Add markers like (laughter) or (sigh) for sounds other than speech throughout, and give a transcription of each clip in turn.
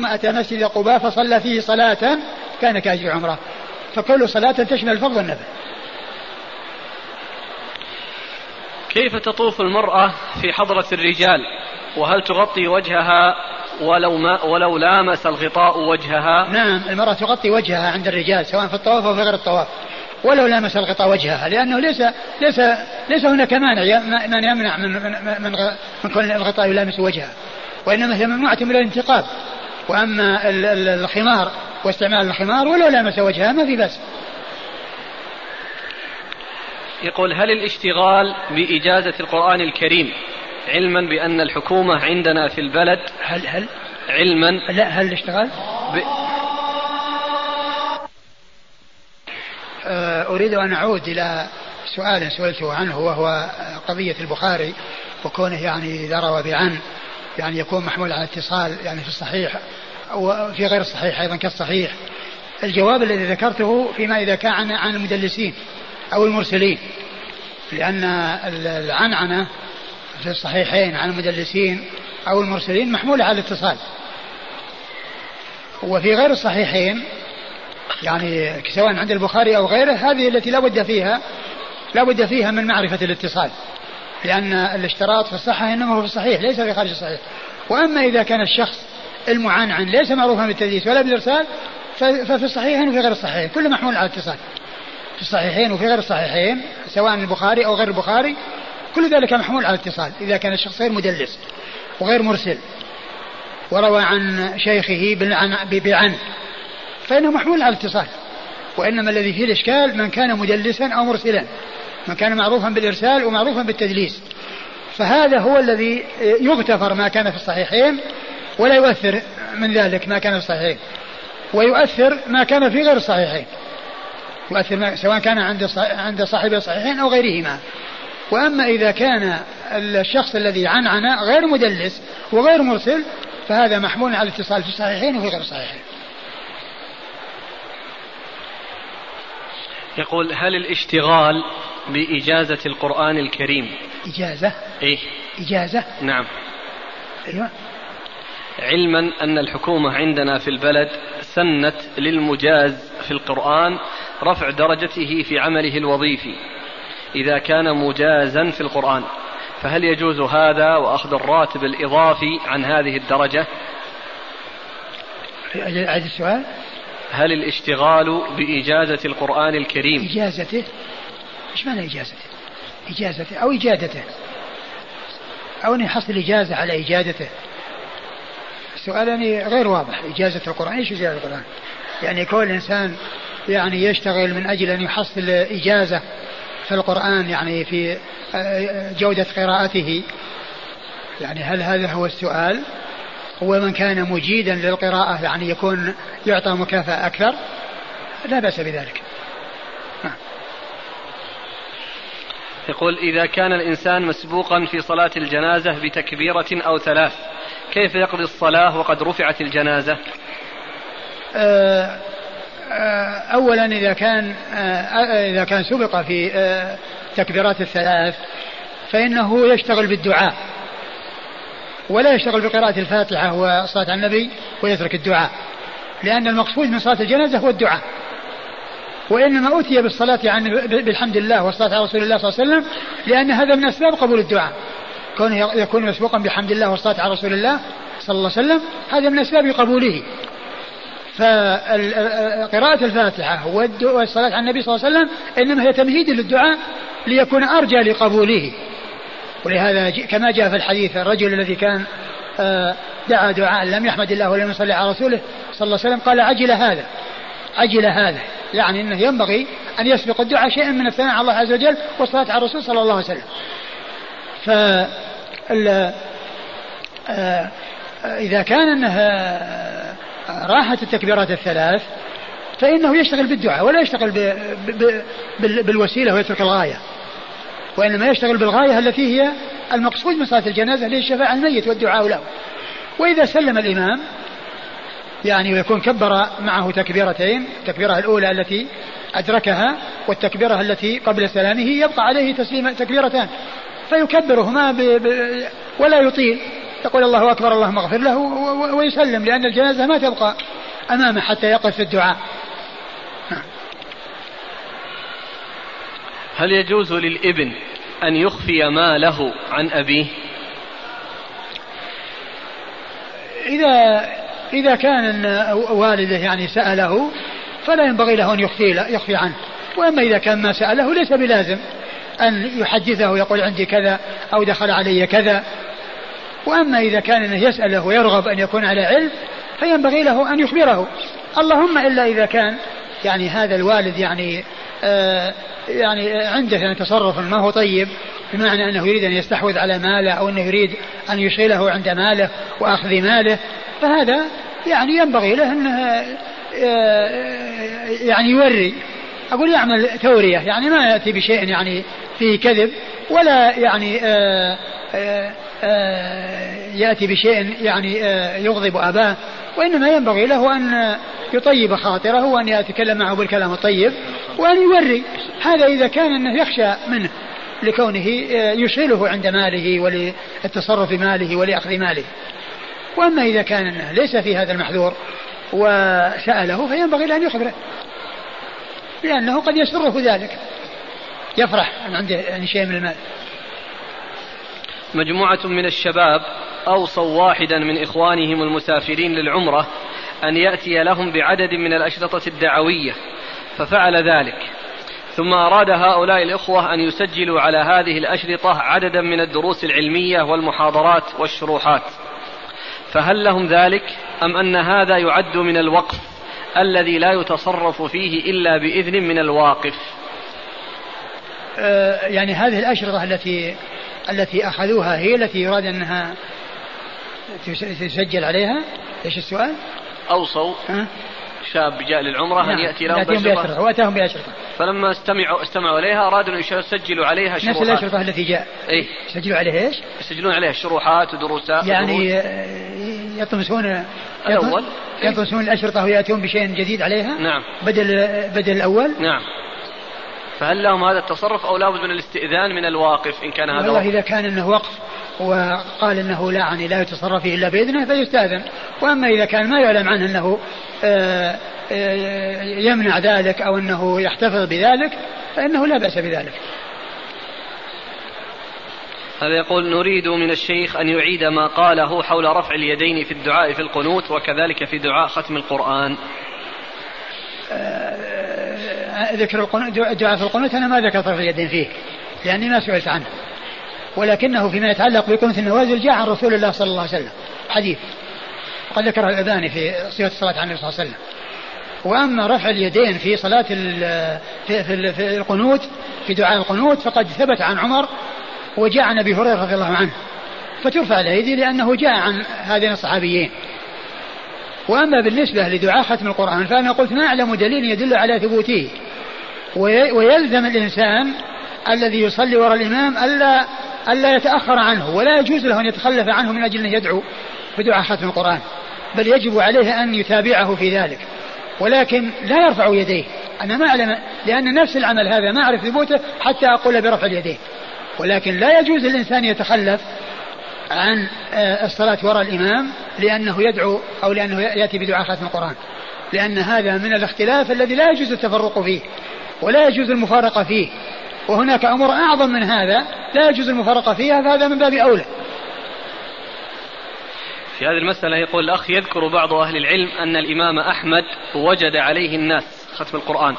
ثم أتى مسجد قباء فصلى فيه صلاة كان كأجر عمرة. فكل صلاة تشمل الفرض والنفل. كيف تطوف المرأة في حضرة الرجال؟ وهل تغطي وجهها ولو ما ولو لامس الغطاء وجهها؟ نعم المرأة تغطي وجهها عند الرجال سواء في الطواف أو في غير الطواف. ولو لامس الغطاء وجهها لأنه ليس ليس ليس هناك مانع من يمنع من من من, من كون الغطاء يلامس وجهها. وإنما هي ممنوعة من الانتقاب وأما الخمار واستعمال الخمار ولو لامس وجهها ما في بأس. يقول هل الاشتغال بإجازة القرآن الكريم علما بأن الحكومة عندنا في البلد؟ هل هل علما لا هل الاشتغال؟ ب... آه، أريد أن أعود إلى سؤال سئلته عنه وهو قضية البخاري وكونه يعني إذا روى بعن. يعني يكون محمول على اتصال يعني في الصحيح وفي غير الصحيح أيضا كالصحيح. الجواب الذي ذكرته فيما إذا كان عن, عن المدلسين أو المرسلين. لأن العنعنة في الصحيحين عن المدلسين أو المرسلين محمولة على الاتصال. وفي غير الصحيحين يعني سواء عند البخاري أو غيره هذه التي لا بد فيها لا بد فيها من معرفة الاتصال. لأن الاشتراط في الصحة إنما هو في الصحيح ليس في خارج الصحيح. وأما إذا كان الشخص المعنعن ليس معروفا بالتدليس ولا بالإرسال ففي الصحيحين وفي غير الصحيحين. كله محمول على الاتصال في الصحيحين وفي غير الصحيحين سواء البخاري أو غير البخاري كل ذلك محمول على الاتصال إذا كان الشخص غير مدلس وغير مرسل وروى عن شيخه بعن فإنه محمول على الاتصال وإنما الذي فيه الإشكال من كان مدلسا أو مرسلا. من كان معروفا بالإرسال ومعروفا بالتدليس. فهذا هو الذي يغتفر ما كان في الصحيحين ولا يؤثر من ذلك ما كان في الصحيحين. ويؤثر ما كان في غير الصحيحين. يؤثر ما سواء كان عند عند صاحب الصحيحين أو غيرهما. وأما إذا كان الشخص الذي عنعن غير مدلس وغير مرسل فهذا محمول على الاتصال في الصحيحين وفي غير الصحيحين. يقول هل الاشتغال بإجازة القرآن الكريم. إجازة؟ إيه. إجازة؟ نعم. أيوة. علما أن الحكومة عندنا في البلد سنت للمجاز في القرآن رفع درجته في عمله الوظيفي إذا كان مجازا في القرآن. فهل يجوز هذا وأخذ الراتب الإضافي عن هذه الدرجة؟ عاد السؤال. هل الاشتغال بإجازة القرآن الكريم؟ إجازته؟ إيش معنى إجازته؟ إجازته أو إجادته؟ أو أن يحصل إجازة على إجادته؟ السؤال يعني غير واضح إجازة القرآن إيش إجازة القرآن؟ يعني كل إنسان يعني يشتغل من أجل أن يحصل إجازة في القرآن يعني في آه، جودة قراءته. يعني هل هذا هو السؤال؟ هو من كان مجيدا للقراءة يعني يكون يعطى مكافأة أكثر؟ لا بأس بذلك. يقول إذا كان الإنسان مسبوقا في صلاة الجنازة بتكبيرة أو ثلاث كيف يقضي الصلاة وقد رفعت الجنازة؟ آه، آه، أولا إذا كان آه، إذا كان سبق في تكبيرات الثلاث فإنه يشتغل بالدعاء ولا يشتغل بقراءة الفاتحة وصلاة على النبي ويترك الدعاء لأن المقصود من صلاة الجنازة هو الدعاء. وإنما أتي بالصلاة يعني بالحمد لله والصلاة على رسول الله صلى الله عليه وسلم لأن هذا من أسباب قبول الدعاء. كونه يكون مسبوقا بحمد الله والصلاة على رسول الله صلى الله عليه وسلم هذا من أسباب قبوله. فقراءة الفاتحة والصلاة على النبي صلى الله عليه وسلم إنما هي تمهيد للدعاء ليكون أرجى لقبوله. ولهذا كما جاء في الحديث الرجل الذي كان آه، دعا دعاء لم يحمد الله ولم يصلي على رسوله صلى الله عليه وسلم قال عجل هذا. عجل هذا يعني إنه ينبغي أن يسبق الدعاء شيئا من الثناء على الله عز وجل والصلاة على الرسول صلى الله عليه وسلم. ف آه، إذا كان إنها راحت التكبيرات الثلاث فإنه يشتغل بالدعاء ولا يشتغل ب ب بالوسيلة ويترك الغاية. وإنما يشتغل بالغاية التي هي المقصود من صلاة الجنازة اللي هي الميت والدعاء له. وإذا سلم الإمام يعني ويكون كبر معه تكبيرتين التكبيرة الأولى التي أدركها والتكبيرة التي قبل سلامه يبقى عليه تسليم تكبيرتان. فيكبرهما ب... ب... ولا يطيل. يقول الله أكبر اللهم اغفر له ويسلم لأن الجنازة ما تبقى أمامه حتى يقف في الدعاء. هل يجوز للإبن أن يخفي ماله عن أبيه؟ إذا إذا كان والده يعني سأله فلا ينبغي له أن يخفي يخفي عنه. وأما إذا كان ما سأله ليس بلازم أن يحدثه يقول عندي كذا أو دخل علي كذا. وأما إذا كان أنه يسأله ويرغب أن يكون على علم فينبغي له أن يخبره. اللهم إلا إذا كان يعني هذا الوالد يعني آه يعني عنده يعني تصرف ما هو طيب بمعنى أنه يريد أن يستحوذ على ماله أو أنه يريد أن يشغله عند ماله وأخذ ماله فهذا يعني ينبغي له أنه آه، يعني يوري. أقول يعمل تورية يعني ما يأتي بشيء يعني فيه كذب ولا يعني آه، آه، يأتي بشيء يعني يغضب أباه. وإنما ينبغي له أن يطيب خاطره وأن يتكلم معه بالكلام الطيب وأن يوري. هذا إذا كان أنه يخشى منه لكونه يشغله عند ماله وللتصرف ماله ولأخذ ماله. وأما إذا كان ليس في هذا المحذور وسأله فينبغي أن يخبره لأنه قد يسره ذلك. يفرح أن عنده يعني شيء من المال. مجموعة من الشباب أوصوا واحدا من إخوانهم المسافرين للعمرة أن يأتي لهم بعدد من الأشرطة الدعوية ففعل ذلك. ثم أراد هؤلاء الإخوة أن يسجلوا على هذه الأشرطة عددا من الدروس العلمية والمحاضرات والشروحات. فهل لهم ذلك أم أن هذا يعد من الوقف الذي لا يتصرف فيه إلا بإذن من الواقف أه يعني هذه الأشرطة التي التي أخذوها هي التي يراد أنها تسجل عليها إيش السؤال؟ أوصوا أه؟ شاب جاء للعمرة نعم. أن يأتي لهم بأشرطة وأتاهم بأشرطة فلما استمعوا استمعوا إليها أرادوا أن يسجلوا عليها شروحات. نفس الأشرطة التي جاء. إيه. يسجلوا عليها إيش؟ يسجلون عليها شروحات ودروسات يعني آه، يطمسون الأول. يطمسون الأشرطة ويأتون بشيء جديد عليها؟ نعم. بدل بدل الأول؟ نعم. فهل لهم هذا التصرف أو لابد من الاستئذان من الواقف إن كان هذا والله إذا كان أنه وقف وقال إنه لا يعني لا يتصرف فيه إلا بإذنه فيستأذن وأما إذا كان ما يعلم عنه إنه آه، آه، يمنع ذلك أو إنه يحتفظ بذلك فإنه لا بأس بذلك. هذا يقول نريد من الشيخ أن يعيد ما قاله حول رفع اليدين في الدعاء في القنوت وكذلك في دعاء ختم القرآن. ذكر الدعاء في القنوت أنا ما ذكرت رفع اليدين فيه لأني ما سئلت عنه. ولكنه فيما يتعلق بقنوت النوازل جاء عن رسول الله صلى الله عليه وسلم حديث. وقد ذكره الأذاني في صفة الصلاة عن النبي صلى الله عليه وسلم. وأما رفع اليدين في صلاة في, في, في القنوت في دعاء القنوت فقد ثبت عن عمر وجاء عن أبي هريرة رضي الله عنه. فترفع الأيدي لأنه جاء عن هذين الصحابيين. وأما بالنسبة لدعاء ختم القرآن فأنا قلت ما أعلم دليل يدل على ثبوته. ويلزم الإنسان الذي يصلي وراء الإمام ألا ألا يتأخر عنه ولا يجوز له أن يتخلف عنه من أجل أن يدعو بدعاء ختم القرآن بل يجب عليه أن يتابعه في ذلك. ولكن لا يرفع يديه. أنا ما أعلم لأن نفس العمل هذا ما أعرف ثبوته حتى أقول برفع اليدين. ولكن لا يجوز للإنسان يتخلف عن آه، الصلاة وراء الإمام لأنه يدعو أو لأنه يأتي بدعاء ختم القرآن. لأن هذا من الاختلاف الذي لا يجوز التفرق فيه. ولا يجوز المفارقة فيه. وهناك أمور أعظم من هذا لا يجوز المفارقة فيها فهذا من باب أولى. في هذه المسألة يقول الأخ يذكر بعض أهل العلم أن الإمام أحمد وجد عليه الناس ختم القرآن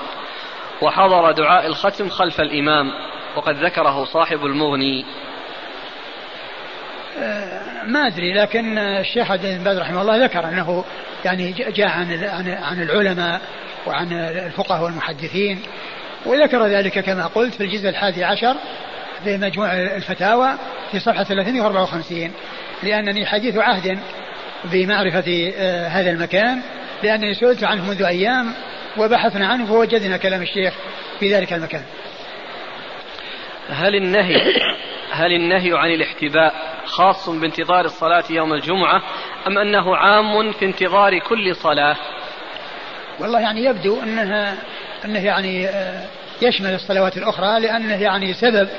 وحضر دعاء الختم خلف الإمام وقد ذكره صاحب المغني. آه، ما أدري لكن الشيخ عبد بن باز رحمه الله ذكر أنه يعني جاء عن عن العلماء وعن الفقهاء والمحدثين وذكر ذلك كما قلت في الجزء الحادي عشر في مجموع الفتاوى في صفحة 354 لأنني حديث عهد بمعرفة آه، هذا المكان لأنني سئلت عنه منذ أيام وبحثنا عنه فوجدنا كلام الشيخ في ذلك المكان. هل النهي هل النهي عن الاحتباء خاص بانتظار الصلاة يوم الجمعة أم أنه عام في انتظار كل صلاة؟ والله يعني يبدو أنها أنه يعني آه، يشمل الصلوات الأخرى لأنه يعني سبب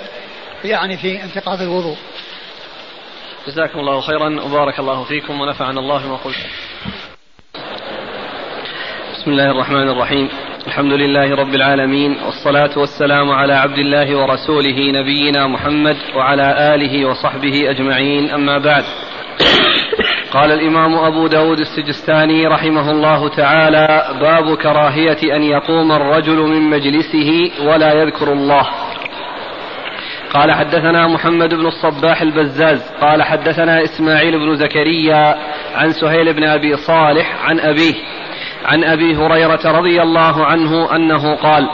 يعني في انتقاض الوضوء. جزاكم الله خيرا وبارك الله فيكم ونفعنا الله بما قلت. بسم الله الرحمن الرحيم. الحمد لله رب العالمين والصلاة والسلام على عبد الله ورسوله نبينا محمد وعلى آله وصحبه أجمعين. أما بعد قال الإمام أبو داود السجستاني رحمه الله تعالى باب كراهية أن يقوم الرجل من مجلسه ولا يذكر الله. قال حدثنا محمد بن الصباح البزاز. قال حدثنا إسماعيل بن زكريا عن سهيل بن أبي صالح عن أبيه عن أبي هريرة رضي الله عنه أنه قال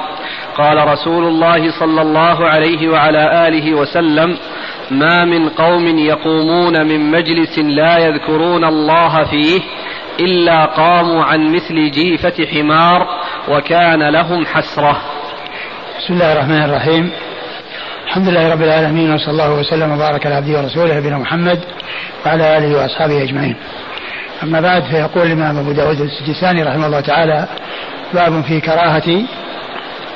قال رسول الله صلى الله عليه وعلى آله وسلم ما من قوم يقومون من مجلس لا يذكرون الله فيه إلا قاموا عن مثل جيفة حمار وكان لهم حسرة بسم الله الرحمن الرحيم الحمد لله رب العالمين وصلى الله وسلم وبارك على عبده ورسوله نبينا محمد وعلى آله وأصحابه أجمعين. أما بعد فيقول الإمام أبو داود السجستاني رحمه الله تعالى باب في كراهة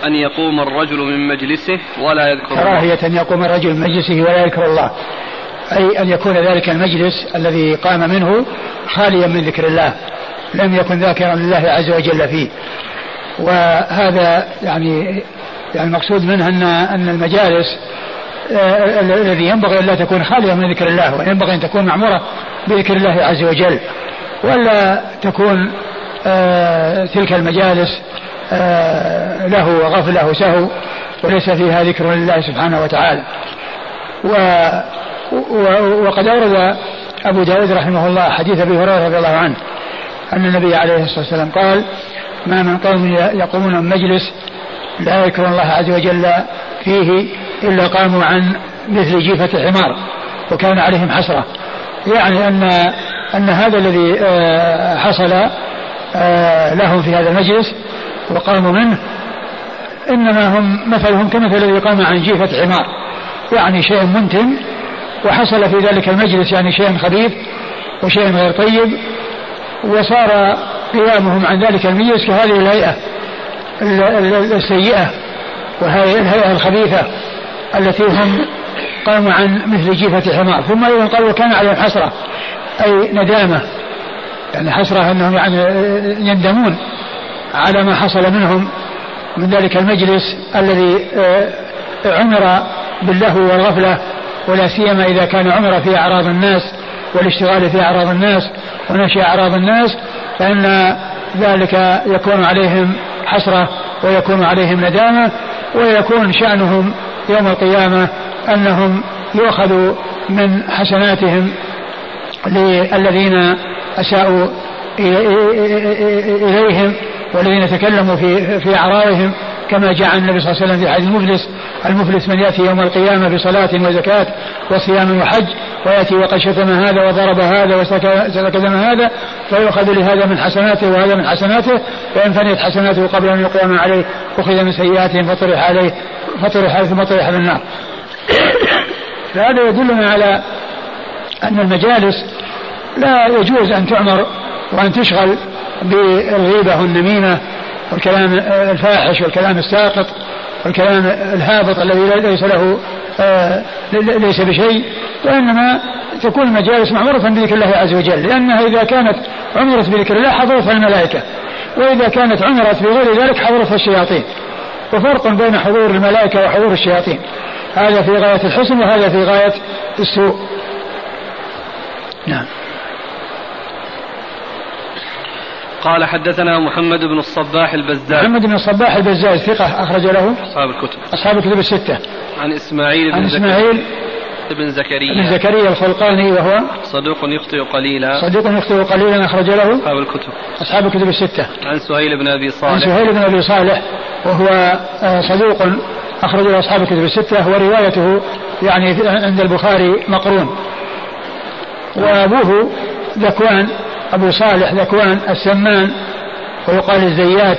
أن يقوم الرجل من مجلسه ولا يذكر الله. كراهية أن يقوم الرجل من مجلسه ولا يذكر الله. أي أن يكون ذلك المجلس الذي قام منه خاليا من ذكر الله. لم يكن ذاكرا لله عز وجل فيه. وهذا يعني يعني المقصود منها أن أن المجالس آه، الذي ينبغي أن لا تكون خالية من ذكر الله وينبغي أن تكون معمورة بذكر الله عز وجل. ولا تكون آه، تلك المجالس له وغفلة وسهو وليس فيها ذكر لله سبحانه وتعالى. و وقد أورد أبو داود رحمه الله حديث أبي هريرة رضي الله عنه أن النبي عليه الصلاة والسلام قال ما من قوم يقومون مجلس لا يذكر الله عز وجل فيه إلا قاموا عن مثل جيفة حمار وكان عليهم حسرة. يعني أن أن هذا الذي آه، حصل آه، لهم في هذا المجلس وقاموا منه إنما هم مثلهم كمثل الذي قام عن جيفة حمار يعني شيء منتن وحصل في ذلك المجلس يعني شيء خبيث وشيء غير طيب وصار قيامهم عن ذلك المجلس كهذه الهيئة السيئة وهذه الهيئة الخبيثة التي هم قاموا عن مثل جيفة حمار ثم أيضا قال وكان عليهم حسرة أي ندامة يعني حسرة أنهم يعني يندمون. على ما حصل منهم من ذلك المجلس الذي آه، عمر باللهو والغفلة ولا سيما إذا كان عمر في أعراض الناس والاشتغال في أعراض الناس ونشي أعراض الناس فإن ذلك يكون عليهم حسرة ويكون عليهم ندامة ويكون شأنهم يوم القيامة أنهم يؤخذوا من حسناتهم للذين أساءوا إليهم. والذين تكلموا في في أعراضهم كما جاء النبي صلى الله عليه وسلم في حديث المفلس المفلس من يأتي يوم القيامة بصلاة وزكاة وصيام وحج ويأتي وقد شتم هذا وضرب هذا وسلك دم هذا فيؤخذ لهذا من حسناته وهذا من حسناته فإن فنيت حسناته قبل أن يقوم عليه أخذ من سيئاتهم فطرح عليه فطرح ثم طرح في النار. فهذا يدلنا على أن المجالس لا يجوز أن تعمر وأن تشغل بالغيبة والنميمة والكلام الفاحش والكلام الساقط والكلام الهابط الذي ليس له آه، ليس بشيء وإنما تكون المجالس معمورة بذكر الله عز وجل لأنها إذا كانت عمرت بذكر الله حضرتها الملائكة وإذا كانت عمرت بغير ذلك حضرتها الشياطين. وفرق بين حضور الملائكة وحضور الشياطين. هذا في غاية الحسن وهذا في غاية السوء. نعم. قال حدثنا محمد بن الصباح البزاز. محمد بن الصباح البزاز ثقة أخرج له. أصحاب الكتب. أصحاب الكتب الستة. عن إسماعيل بن عن إسماعيل بن زكريا. بن زكريا الخلقاني وهو صدوق يخطئ قليلا. صدوق يخطئ قليلا أخرج له. أصحاب الكتب. أصحاب الكتب الستة. عن سهيل بن أبي صالح. عن سهيل بن أبي صالح وهو آه، صدوق أخرج له أصحاب الكتب الستة. وروايته يعني عند البخاري مقرون. وأبوه ذكوان أبو صالح ذكوان السمان ويقال الزيات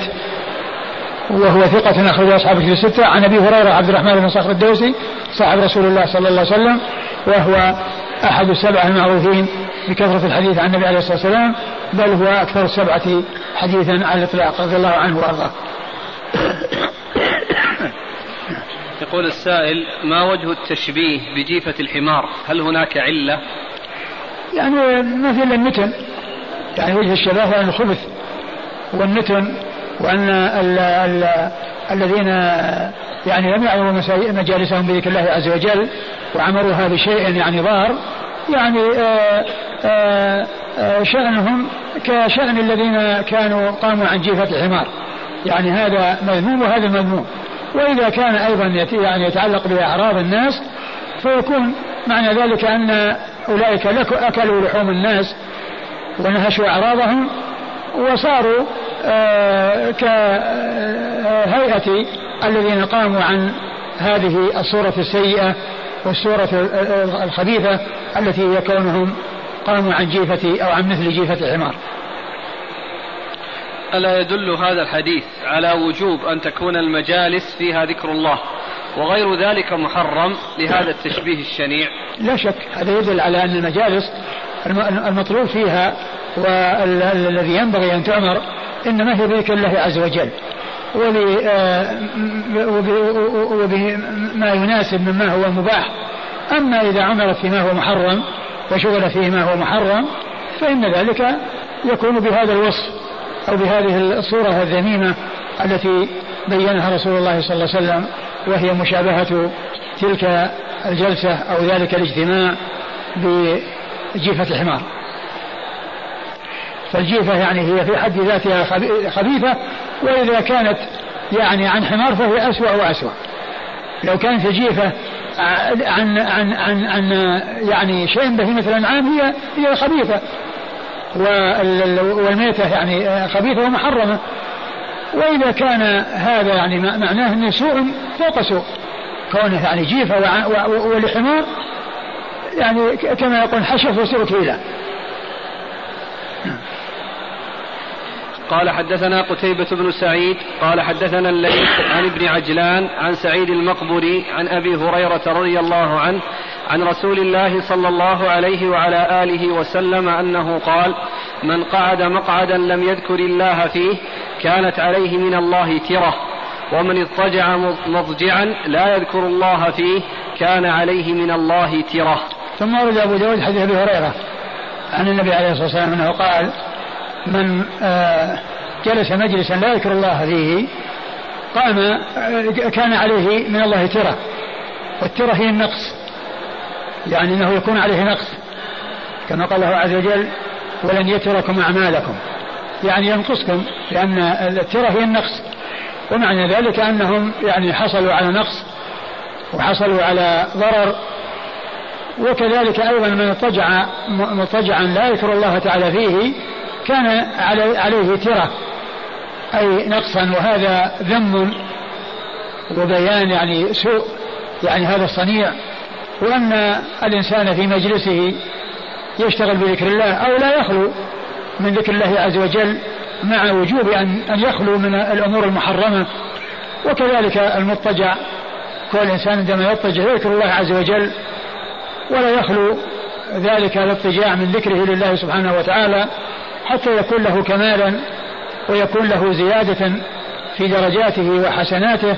وهو ثقة أخرج أصحاب الكتب الستة. عن أبي هريرة عبد الرحمن بن صخر الدوسي صاحب رسول الله صلى الله عليه وسلم وهو أحد السبعة المعروفين بكثرة الحديث عن النبي عليه الصلاة والسلام بل هو أكثر السبعة حديثا على الإطلاق رضي الله عنه وأرضاه. يقول السائل ما وجه التشبيه بجيفة الحمار؟ هل هناك علة؟ يعني الا النتن يعني وجه الشباب هو الخبث والنتن وأن ال ال الذين يعني لم يعمروا مجالسهم بذكر الله عز وجل وعمروها بشيء يعني ضار يعني آآ آآ آآ شأنهم كشأن الذين كانوا قاموا عن جيفة الحمار. يعني هذا مذموم وهذا مذموم. وإذا كان أيضا يعني يتعلق بأعراض الناس فيكون معنى ذلك أن أولئك أكلوا لحوم الناس ونهشوا أعراضهم وصاروا كهيئة الذين قاموا عن هذه الصورة السيئة والصورة الخبيثة التي هي كونهم قاموا عن جيفة أو عن مثل جيفة الحمار. ألا يدل هذا الحديث على وجوب أن تكون المجالس فيها ذكر الله وغير ذلك محرم لهذا التشبيه الشنيع؟ لا شك هذا يدل على أن المجالس المطلوب فيها والذي ينبغي أن تعمر إنما هي بذكر الله عز وجل. وبما يناسب مما هو مباح. أما إذا عملت فيما هو محرم وشغل فيه ما هو محرم فإن ذلك يكون بهذا الوصف أو بهذه الصورة الذميمة التي بينها رسول الله صلى الله عليه وسلم وهي مشابهة تلك الجلسة أو ذلك الاجتماع بجيفة الحمار. فالجيفة يعني هي في حد ذاتها خبيثة وإذا كانت يعني عن حمار فهي أسوأ وأسوأ. لو كانت الجيفة عن عن عن عن يعني شيء بهيمة الأنعام هي هي خبيثة. والميتة يعني خبيثة ومحرمة. وإذا كان هذا يعني معناه أنه سوء فوق سوء. كونه يعني جيفة ولحمار يعني كما يقول حشف وسوء كيلة قال حدثنا قتيبة بن سعيد قال حدثنا الليث عن ابن عجلان عن سعيد المقبري عن أبي هريرة رضي الله عنه عن رسول الله صلى الله عليه وعلى آله وسلم أنه قال من قعد مقعدا لم يذكر الله فيه كانت عليه من الله ترة. ومن اضطجع مضجعا لا يذكر الله فيه كان عليه من الله ترة. ثم ورد أبو داود حديث أبي هريرة عن النبي عليه الصلاة والسلام أنه قال من آه، جلس مجلسا لا يذكر الله فيه قام آه، كان عليه من الله ترة والترة هي النقص يعني إنه يكون عليه نقص كما قال الله عز وجل ولن يتركم أعمالكم يعني ينقصكم لأن الترة هي النقص ومعنى ذلك أنهم يعني حصلوا على نقص وحصلوا على ضرر وكذلك أيضا من اضطجع مضطجعا لا يذكر الله تعالى فيه كان عليه ترة أي نقصا وهذا ذم وبيان يعني سوء يعني هذا الصنيع. وأن الإنسان في مجلسه يشتغل بذكر الله أو لا يخلو من ذكر الله عز وجل مع وجوب أن أن يخلو من الأمور المحرمة. وكذلك المضطجع كل إنسان عندما يضطجع يذكر الله عز وجل ولا يخلو ذلك الاضطجاع من ذكره لله سبحانه وتعالى حتى يكون له كمالا ويكون له زيادة في درجاته وحسناته.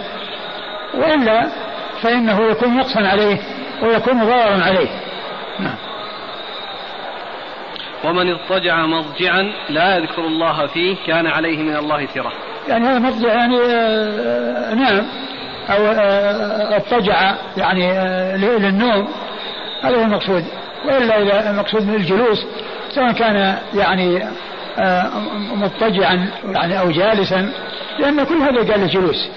وإلا فإنه يكون نقصا عليه ويكون ضررا عليه. نعم. ومن اضطجع مضجعا لا يذكر الله فيه كان عليه من الله ثرة يعني هذا مضجع يعني آه نعم. أو آه اضطجع يعني آه للنوم. هذا هو المقصود. وإلا إذا المقصود من الجلوس سواء كان يعني آه، مضطجعا يعني أو جالسا لأن كل هذا قال الجلوس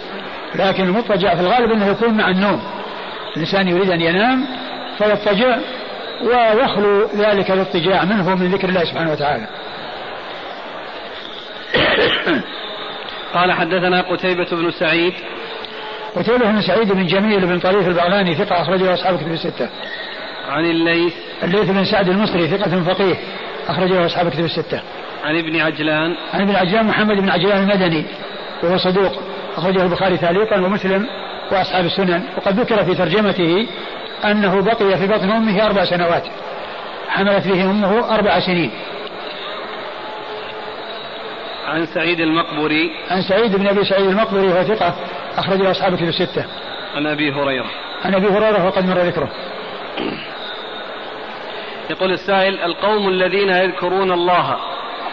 لكن المضطجع في الغالب إنه يكون مع النوم. الإنسان يريد أن ينام فيضطجع ويخلو ذلك الاضطجاع منه من ذكر الله سبحانه وتعالى. (coughs) قال حدثنا قتيبة بن سعيد. قتيبة بن سعيد بن جميل بن طريف البغلاني ثقة أخرجه أصحاب كتب الستة. عن الليث. الليث بن سعد المصري ثقة فقيه أخرجه أصحاب كتب الستة. عن ابن عجلان. عن ابن عجلان محمد بن عجلان المدني وهو صدوق أخرجه البخاري تعليقا ومسلم وأصحاب السنن. وقد ذكر في ترجمته أنه بقي في بطن أمه أربع سنوات. حملت به أمه أربع سنين. عن سعيد المقبري عن سعيد بن أبي سعيد المقبري وهو ثقة أخرجه أصحاب كتب الستة. عن أبي هريرة. عن أبي هريرة وقد مر ذكره. يقول السائل القوم الذين يذكرون الله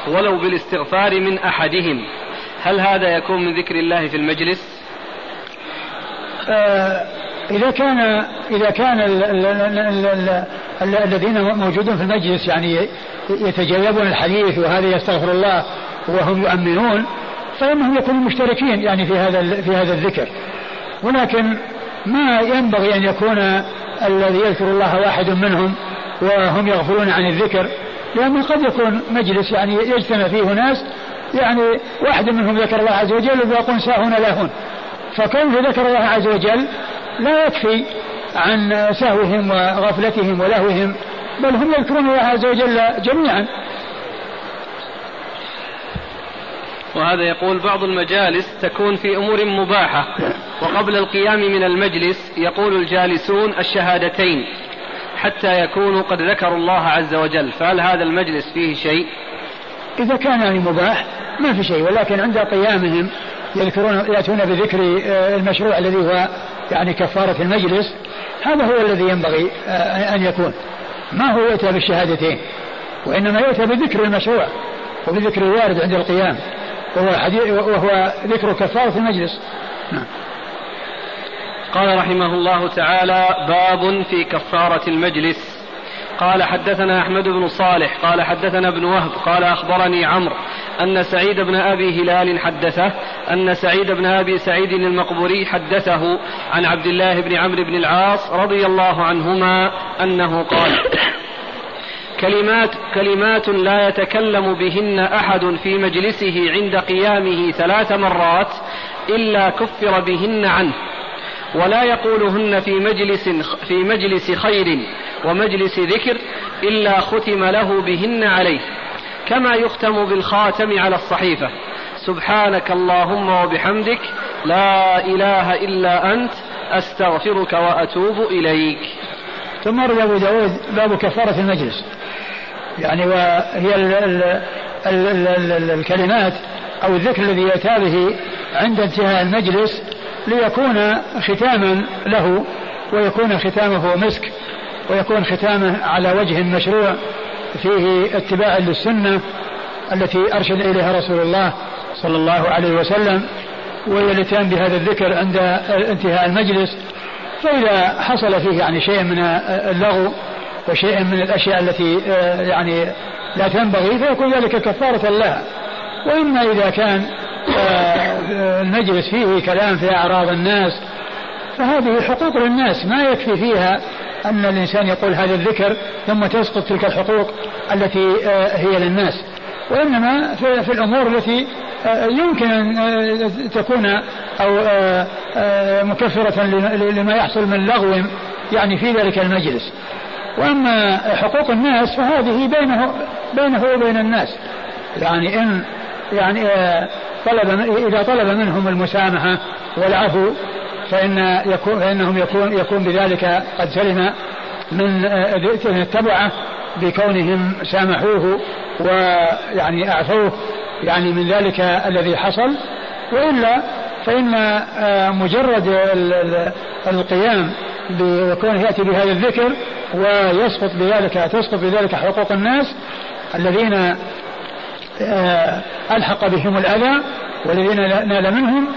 ولو بالاستغفار من أحدهم هل هذا يكون من ذكر الله في المجلس؟ آه إذا كان إذا كان ال ال ال ال ال الذين موجودون في المجلس يعني يتجاوبون الحديث وهذا يستغفر الله وهم يؤمنون فإنهم يكونوا مشتركين يعني في هذا في هذا الذكر. ولكن ما ينبغي أن يكون الذي يذكر الله واحد منهم وهم يغفلون عن الذكر لأنه قد يكون مجلس يعني يجتمع فيه ناس يعني واحد منهم ذكر الله عز وجل ويقول ساهون لاهون فكونه ذكر الله عز وجل لا يكفي عن سهوهم وغفلتهم ولهوهم بل هم يذكرون الله عز وجل جميعا. وهذا يقول بعض المجالس تكون في أمور مباحة وقبل القيام من المجلس يقول الجالسون الشهادتين. حتى يكونوا قد ذكروا الله عز وجل. فهل هذا المجلس فيه شيء؟ إذا كان يعني مباح ما في شيء ولكن عند قيامهم يذكرون يأتون بذكر آه، المشروع الذي هو يعني كفارة المجلس هذا هو الذي ينبغي آه، أن يكون. ما هو يؤتى بالشهادتين؟ وإنما يؤتى بذكر المشروع وبذكر الوارد عند القيام وهو, وهو ذكر كفارة المجلس. نعم. قال رحمه الله تعالى باب في كفارة المجلس. قال حدثنا أحمد بن صالح قال حدثنا ابن وهب قال أخبرني عمرو أن سعيد بن أبي هلال حدثه أن سعيد بن أبي سعيد المقبوري حدثه عن عبد الله بن عمرو بن العاص رضي الله عنهما أنه قال كلمات كلمات لا يتكلم بهن أحد في مجلسه عند قيامه ثلاث مرات إلا كفر بهن عنه. ولا يقولهن في مجلس في مجلس خير ومجلس ذكر إلا ختم له بهن عليه كما يختم بالخاتم على الصحيفة. سبحانك اللهم وبحمدك لا إله إلا أنت أستغفرك وأتوب إليك. ثم روى أبو داود باب كفارة المجلس. يعني وهي ال ال ال ال ال الكلمات أو الذكر الذي يأتى به عند انتهاء المجلس ليكون ختاما له ويكون ختامه مسك ويكون ختامه على وجه مشروع فيه اتباع للسنة التي أرشد إليها رسول الله صلى الله عليه وسلم ويلتان بهذا الذكر عند انتهاء المجلس. فإذا حصل فيه يعني شيء من اللغو وشيء من الأشياء التي آه، يعني لا تنبغي فيكون ذلك كفارة لها. وإما إذا كان المجلس فيه كلام في أعراض الناس. فهذه حقوق للناس. ما يكفي فيها أن الإنسان يقول هذا الذكر ثم تسقط تلك الحقوق التي آه، هي للناس. وإنما في الأمور التي يمكن أن تكون أو مكفرة لما يحصل من لغو يعني في ذلك المجلس. وأما حقوق الناس فهذه بينه بينه وبين الناس. يعني إن يعني آه، طلب إذا طلب منهم المسامحة والعفو فإن يكون فإنهم يكون يكون بذلك قد سلم من آه، التبعة بكونهم سامحوه ويعني أعفوه يعني من ذلك الذي حصل. وإلا فإن آه، مجرد القيام بكونه يأتي بهذا الذكر ويسقط بذلك تسقط بذلك حقوق الناس الذين ألحق بهم الأذى والذين نال منهم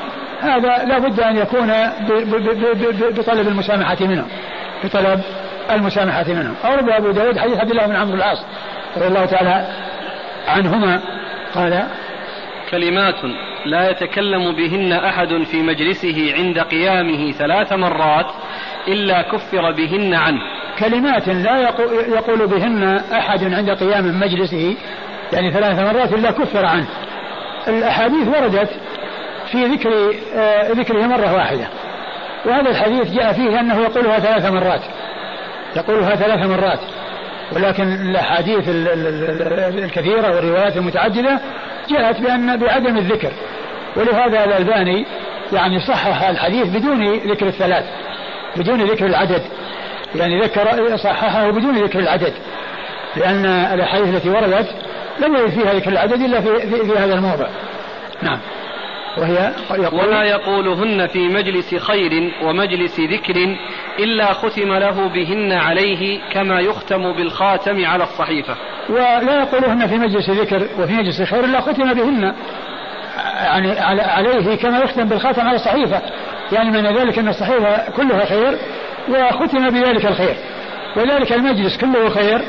هذا لا بد أن يكون بطلب المسامحة منهم بطلب المسامحة منهم. أورد أبو داود حديث عبد الله بن عمرو العاص رضي الله تعالى عنهما قال كلمات لا يتكلم بهن أحد في مجلسه عند قيامه ثلاث مرات إلا كفر بهن عنه. كلمات لا يقول بهن أحد عند قيام مجلسه يعني ثلاث مرات إلا كفر عنه. الأحاديث وردت في ذكر آه ذكره مرة واحدة. وهذا الحديث جاء فيه أنه يقولها ثلاث مرات. يقولها ثلاث مرات. ولكن الأحاديث الكثيرة والروايات المتعددة جاءت بأن بعدم الذكر. ولهذا الألباني يعني صحح الحديث بدون ذكر الثلاث بدون ذكر العدد. يعني ذكر صححه بدون ذكر العدد. لأن الأحاديث التي وردت لم يرد فيها ذكر العدد إلا في, في, في هذا الموضع. نعم. وهي يقول ولا يقولهن في مجلس خير ومجلس ذكر إلا ختم له بهن عليه كما يختم بالخاتم على الصحيفة. ولا يقولهن في مجلس ذكر وفي مجلس خير إلا ختم بهن يعني عليه كما يختم بالخاتم على الصحيفة. يعني من ذلك أن الصحيفة كلها خير وختم بذلك الخير. وذلك المجلس كله خير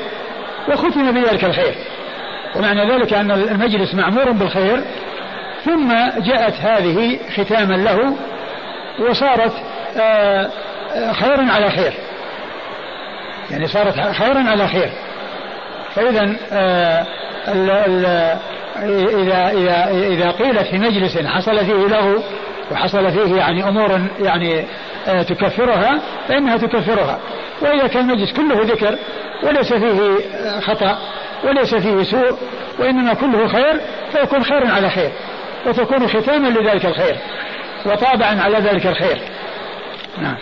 وختم بذلك الخير. ومعنى ذلك أن المجلس معمور بالخير ثم جاءت هذه ختاما له وصارت آه، آه، خيرا على خير. يعني صارت خيرا على خير. فإذا آه، إذا إذا إذا قيلت في مجلس حصل فيه له وحصل فيه يعني أمور يعني تكفرها فإنها تكفرها. وإذا كان المجلس كله ذكر وليس فيه خطأ وليس فيه سوء وإنما كله خير فيكون خير على خير وتكون ختاما لذلك الخير وطابعا على ذلك الخير. نعم.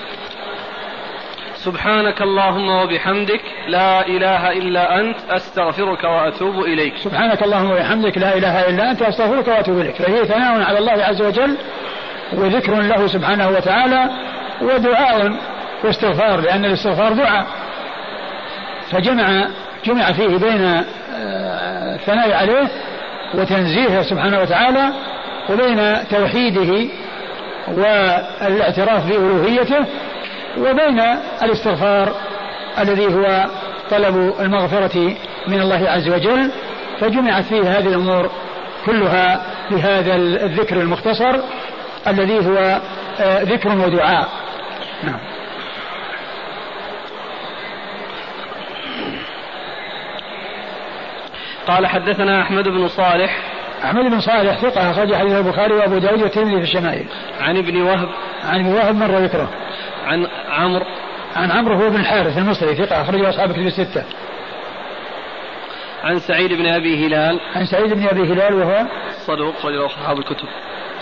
سبحانك اللهم وبحمدك لا إله إلا أنت أستغفرك وأتوب إليك. سبحانك اللهم وبحمدك لا إله إلا أنت أستغفرك وأتوب إليك. فهي ثناء على الله عز وجل وذكر له سبحانه وتعالى ودعاء واستغفار لأن الاستغفار دعاء. فجمع جمع فيه بين آه، الثناء عليه وتنزيهه سبحانه وتعالى وبين توحيده والاعتراف بألوهيته وبين الاستغفار الذي هو طلب المغفرة من الله عز وجل. فجمعت فيه هذه الأمور كلها بهذا الذكر المختصر الذي هو آه، ذكر ودعاء. نعم. قال حدثنا أحمد بن صالح. أحمد بن صالح ثقة أخرج حديث البخاري وأبو داود والترمذي في الشمائل. عن ابن وهب. عن ابن وهب مر ذكره. عن عمرو. عن عمرو هو بن الحارث المصري ثقة أخرجه أصحاب كتب الستة. عن سعيد بن أبي هلال. عن سعيد بن أبي هلال وهو صدوق أخرجه أصحاب الكتب.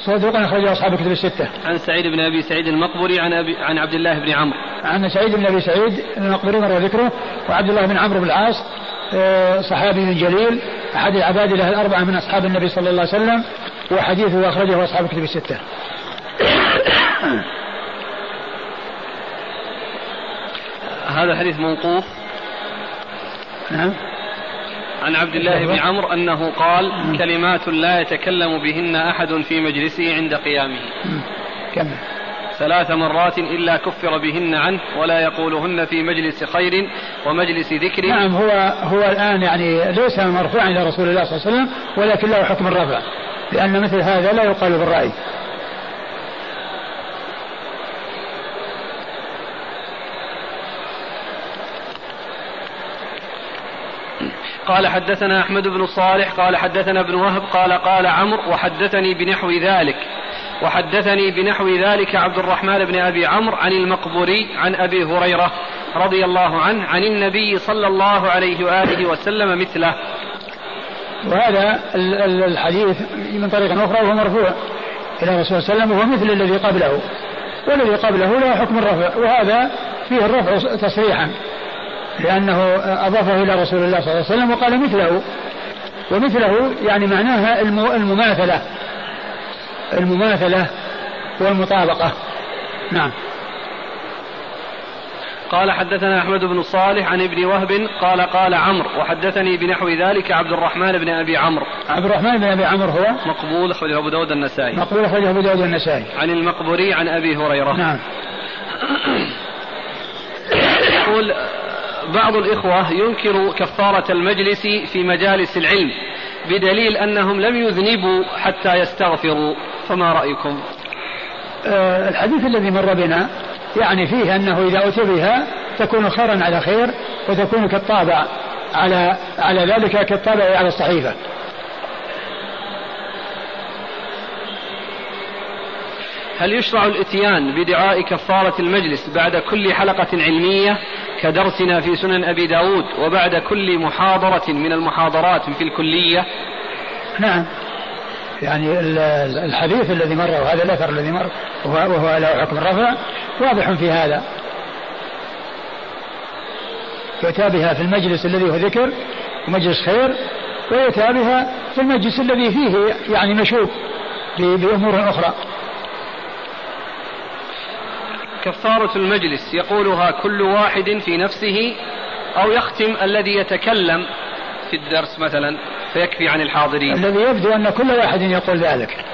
صدوق أخرجه أصحاب الكتب الستة. عن سعيد بن أبي سعيد المقبري عن أبي عن عبد الله بن عمرو. عن سعيد بن أبي سعيد المقبري مر ذكره وعبد الله بن عمرو بن العاص صحابي جليل أحد العباد له الأربعة من أصحاب النبي صلى الله عليه وسلم وحديثه أخرجه أصحاب الكتب الستة. (coughs) هذا حديث موقوف. نعم. عن عبد الله بن عمرو أنه قال كلمات لا يتكلم بهن أحد في مجلسه عند قيامه. كم ثلاث مرات إلا كفر بهن عنه ولا يقولهن في مجلس خير ومجلس ذكر. نعم هو هو الآن يعني ليس مرفوعا إلى رسول الله صلى الله عليه وسلم ولكن له حكم الرفع لأن مثل هذا لا يقال بالرأي. قال حدثنا أحمد بن صالح قال حدثنا ابن وهب قال قال عمرو وحدثني بنحو ذلك. وحدثني بنحو ذلك عبد الرحمن بن أبي عمرو عن المقبوري عن أبي هريرة رضي الله عنه عن النبي صلى الله عليه وآله وسلم مثله. وهذا الحديث من طريق أخرى وهو مرفوع إلى الرسول صلى الله عليه وسلم وهو مثل الذي قبله. والذي قبله له حكم الرفع وهذا فيه الرفع تصريحا لأنه أضافه إلى رسول الله صلى الله عليه وسلم وقال مثله ومثله يعني معناها المماثلة المماثلة والمطابقة. نعم. قال حدثنا أحمد بن صالح عن ابن وهب قال قال عمرو وحدثني بنحو ذلك عبد الرحمن بن أبي عمرو. عبد الرحمن بن أبي عمرو هو؟ مقبول أخرجه أبو داود النسائي. مقبول أخرجه أبو داود النسائي. عن المقبوري عن أبي هريرة. نعم. (coughs) يقول بعض الإخوة ينكر كفارة المجلس في مجالس العلم. بدليل أنهم لم يذنبوا حتى يستغفروا فما رأيكم؟ آه الحديث الذي مر بنا يعني فيه أنه إذا أتي بها تكون خيرا على خير وتكون كالطابع على على ذلك كالطابع على الصحيفة. هل يشرع الإتيان بدعاء كفارة المجلس بعد كل حلقة علمية كدرسنا في سنن أبي داود وبعد كل محاضرة من المحاضرات في الكلية؟ نعم. يعني الحديث الذي مر وهذا الأثر الذي مر وهو له حكم الرفع واضح في هذا. يؤتى بها في المجلس الذي هو ذكر ومجلس خير ويؤتى بها في المجلس الذي فيه يعني مشوب بأمور أخرى. كفارة المجلس يقولها كل واحد في نفسه أو يختم الذي يتكلم في الدرس مثلا فيكفي عن الحاضرين. الذي يبدو أن كل واحد يقول ذلك.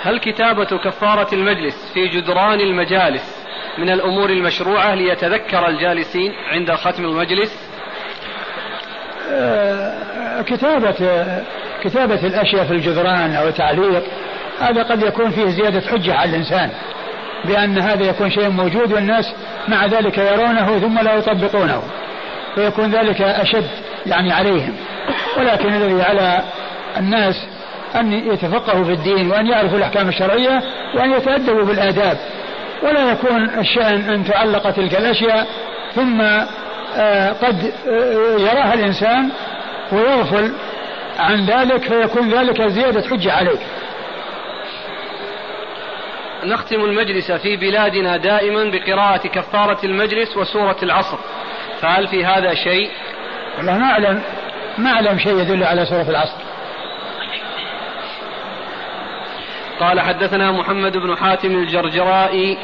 هل كتابة كفارة المجلس في جدران المجالس من الأمور المشروعة ليتذكر الجالسين عند ختم المجلس؟ كتابة كتابة الأشياء في الجدران أو تعليق هذا قد يكون فيه زيادة حجة على الإنسان بأن هذا يكون شيء موجود والناس مع ذلك يرونه ثم لا يطبقونه فيكون ذلك أشد يعني عليهم. ولكن الذي على الناس أن يتفقهوا في الدين وأن يعرفوا الأحكام الشرعية وأن يتأدبوا بالآداب. ولا يكون الشأن أن تعلق تلك الأشياء ثم آه، قد آه، يراها الإنسان ويغفل عن ذلك فيكون ذلك زيادة حجة عليه نختم المجلس في بلادنا دائما بقراءة كفارة المجلس وسورة العصر. فهل في هذا شيء؟ والله ما أعلم ما أعلم شيء يدل على سورة العصر. قال حدثنا محمد بن حاتم الجرجرائي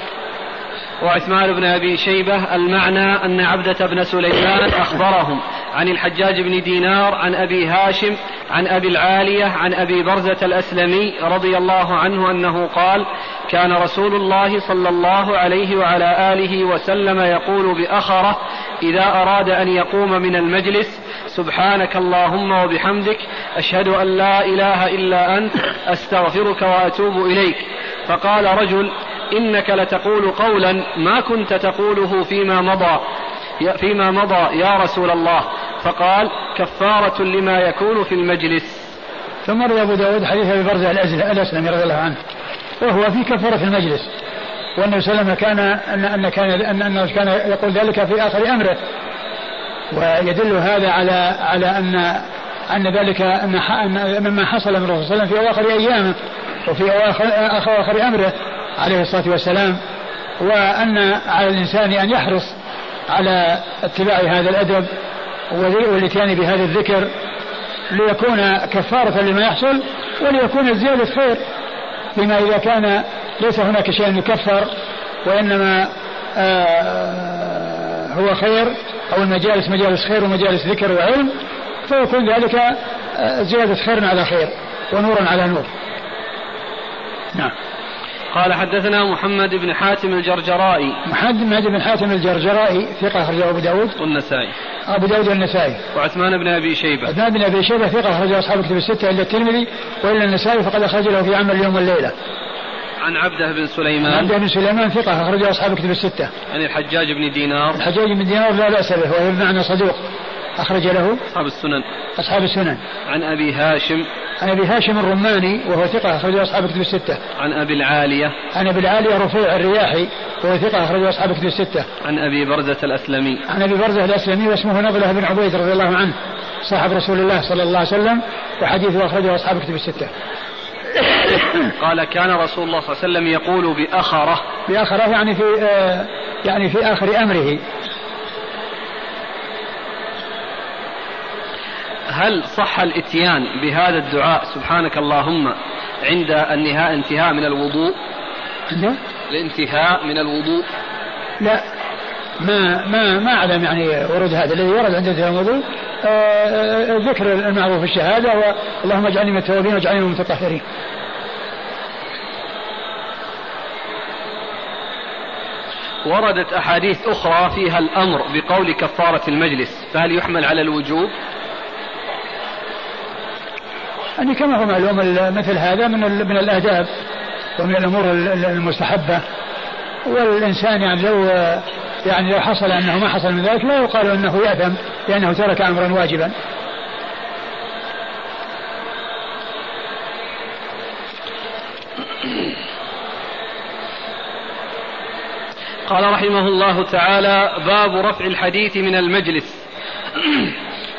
وعثمان بن أبي شيبة المعنى أن عبدة بن سليمان أخبرهم عن الحجاج بن دينار عن أبي هاشم عن أبي العالية عن أبي برزة الأسلمي رضي الله عنه أنه قال كان رسول الله صلى الله عليه وعلى آله وسلم يقول بأخره إذا أراد أن يقوم من المجلس سبحانك اللهم وبحمدك أشهد أن لا إله إلا أنت أستغفرك وأتوب إليك. فقال رجل إنك لتقول قولا ما كنت تقوله فيما مضى فيما مضى يا رسول الله. فقال كفارة لما يكون في المجلس. ثم روى أبو داود حديث أبي برزة الأسلمي رضي الله عنه. وهو في كفارة المجلس. والنبي صلى كان أن أن كان أن أنه كان يقول ذلك في آخر أمره. ويدل هذا على على أن أن ذلك أن مما حصل من الرسول صلى الله عليه وسلم في أواخر أيامه وفي أواخر, أواخر أمره. عليه الصلاة والسلام وأن على الإنسان أن يحرص على اتباع هذا الأدب والاتيان بهذا الذكر ليكون كفارة لما يحصل وليكون زيادة خير فيما إذا كان ليس هناك شيء يكفر وإنما آه هو خير أو المجالس مجالس خير ومجالس ذكر وعلم فيكون ذلك آه زيادة خير على خير ونورا على نور. نعم. قال حدثنا محمد بن حاتم الجرجرائي. محمد بن حاتم الجرجرائي ثقة أخرجه أبو داود. والنسائي. أبو داود والنسائي. وعثمان بن أبي شيبة. عثمان بن أبي شيبة ثقة أخرجه أصحاب الكتب الستة إلا الترمذي وإلا النسائي فقد أخرج له في عمل اليوم والليلة عن عبده بن سليمان. عبده بن سليمان ثقة أخرجه أصحاب الكتب الستة. عن الحجاج بن دينار. الحجاج بن دينار لا بأس به وهو بمعنى صدوق. أخرج له أصحاب السنن. أصحاب السنن. عن أبي هاشم. عن أبي هاشم الرماني وهو ثقة أخرج أصحاب الكتب الستة. عن أبي العالية. عن أبي العالية رفيع الرياحي وهو ثقة أخرج أصحاب الكتب الستة. عن أبي برزة الأسلمي. عن أبي برزة الأسلمي واسمه نضلة بن عبيد رضي الله عنه صاحب رسول الله صلى الله عليه وسلم وحديثه أخرجه أصحاب الكتب الستة. (coughs) قال كان رسول الله صلى الله عليه وسلم يقول بأخرة. بأخرة يعني في آه يعني في آخر أمره. هل صح الاتيان بهذا الدعاء سبحانك اللهم عند النهاء انتهاء من الوضوء؟ عند الانتهاء من الوضوء. لا. ما ما ما أعلم يعني ورود هذا. الذي ورد عند انتهاء الوضوء آه، آه، ذكر المعروف الشهادة اللهم اجعلني من التوابين واجعلني من المتطهرين. وردت أحاديث أخرى فيها الأمر بقول كفارة المجلس فهل يحمل على الوجوب؟ يعني كما هو معلوم مثل هذا من من الآداب ومن الأمور المستحبة. والإنسان يعني لو يعني لو حصل أنه ما حصل من ذلك لا يقال أنه يأثم لأنه ترك أمرا واجبا. قال رحمه الله تعالى باب رفع الحديث من المجلس.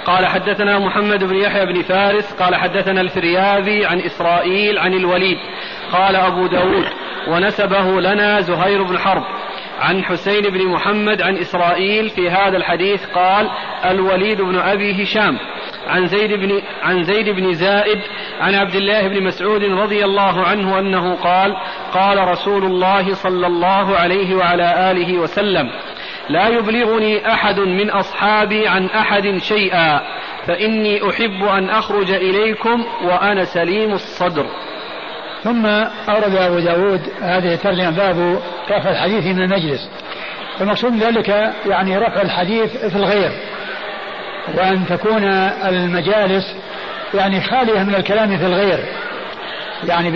قال حدثنا محمد بن يحيى بن فارس قال حدثنا الفريابي عن إسرائيل عن الوليد قال أبو داود ونسبه لنا زهير بن حرب. عن حسين بن محمد عن إسرائيل في هذا الحديث قال الوليد بن أبي هشام. عن زيد بن عن زيد بن زائد عن عبد الله بن مسعود رضي الله عنه أنه قال قال رسول الله صلى الله عليه وعلى آله وسلم لا يبلغني أحد من أصحابي عن أحد شيئا فإني أحب أن أخرج إليكم وأنا سليم الصدر. ثم أورد أبو داود هذه الترجمة باب رفع الحديث من المجلس. المقصود ذلك يعني رفع الحديث في الغير وأن تكون المجالس يعني خالية من الكلام في الغير يعني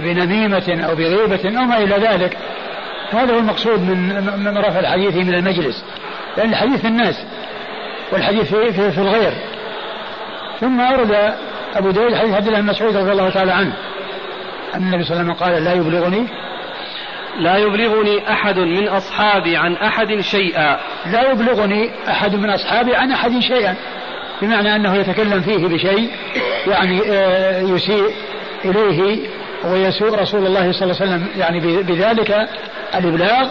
بنميمة أو بغيبة أو ما إلى ذلك. هذا هو المقصود من من رفع الحديث من المجلس لأن الحديث في الناس والحديث في, في, في الغير. ثم أورد أبو داود حديث عبد الله بن مسعود رضي الله تعالى عنه أن النبي صلى الله عليه وسلم قال لا يبلغني لا يبلغني أحد من أصحابي عن أحد شيئا. لا يبلغني أحد من أصحابي عن أحد شيئا. بمعنى أنه يتكلم فيه بشيء يعني آه، يسيء إليه ويسوء رسول الله صلى الله عليه وسلم يعني بذلك الإبلاغ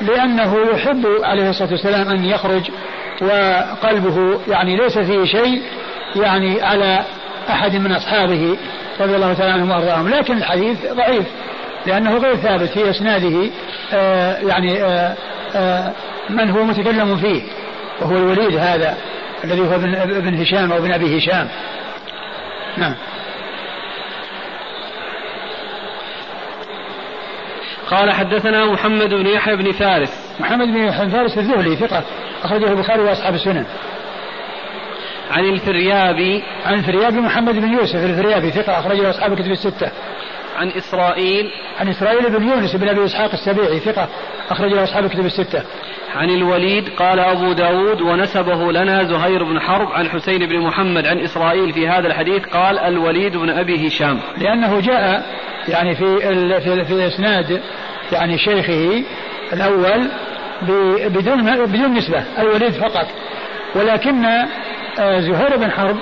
لأنه يحب عليه الصلاة والسلام أن يخرج وقلبه يعني ليس فيه شيء يعني على أحد من أصحابه رضي الله تعالى عنهم وأرضاهم. لكن الحديث ضعيف لأنه غير ثابت في إسناده آه يعني آه آه من هو متكلم فيه وهو الوليد هذا الذي هو ابن, هشام أو ابن أبي هشام. نعم. قال حدثنا محمد بن يحيى بن فارس. محمد بن يحيى بن فارس الذهلي ثقة أخرجه البخاري وأصحاب السنن. عن الفريابي. عن الفريابي محمد بن يوسف الفريابي ثقة أخرجه أصحاب الكتب الستة. عن إسرائيل. عن إسرائيل بن يونس بن أبي إسحاق السبيعي ثقة أخرجه أصحاب الكتب الستة. عن الوليد قال أبو داود ونسبه لنا زهير بن حرب عن حسين بن محمد عن إسرائيل في هذا الحديث قال الوليد بن أبي هشام. لأنه جاء يعني في في, في إسناد يعني شيخه الأول بدون بدون نسبة الوليد فقط. ولكن آه، زهير بن حرب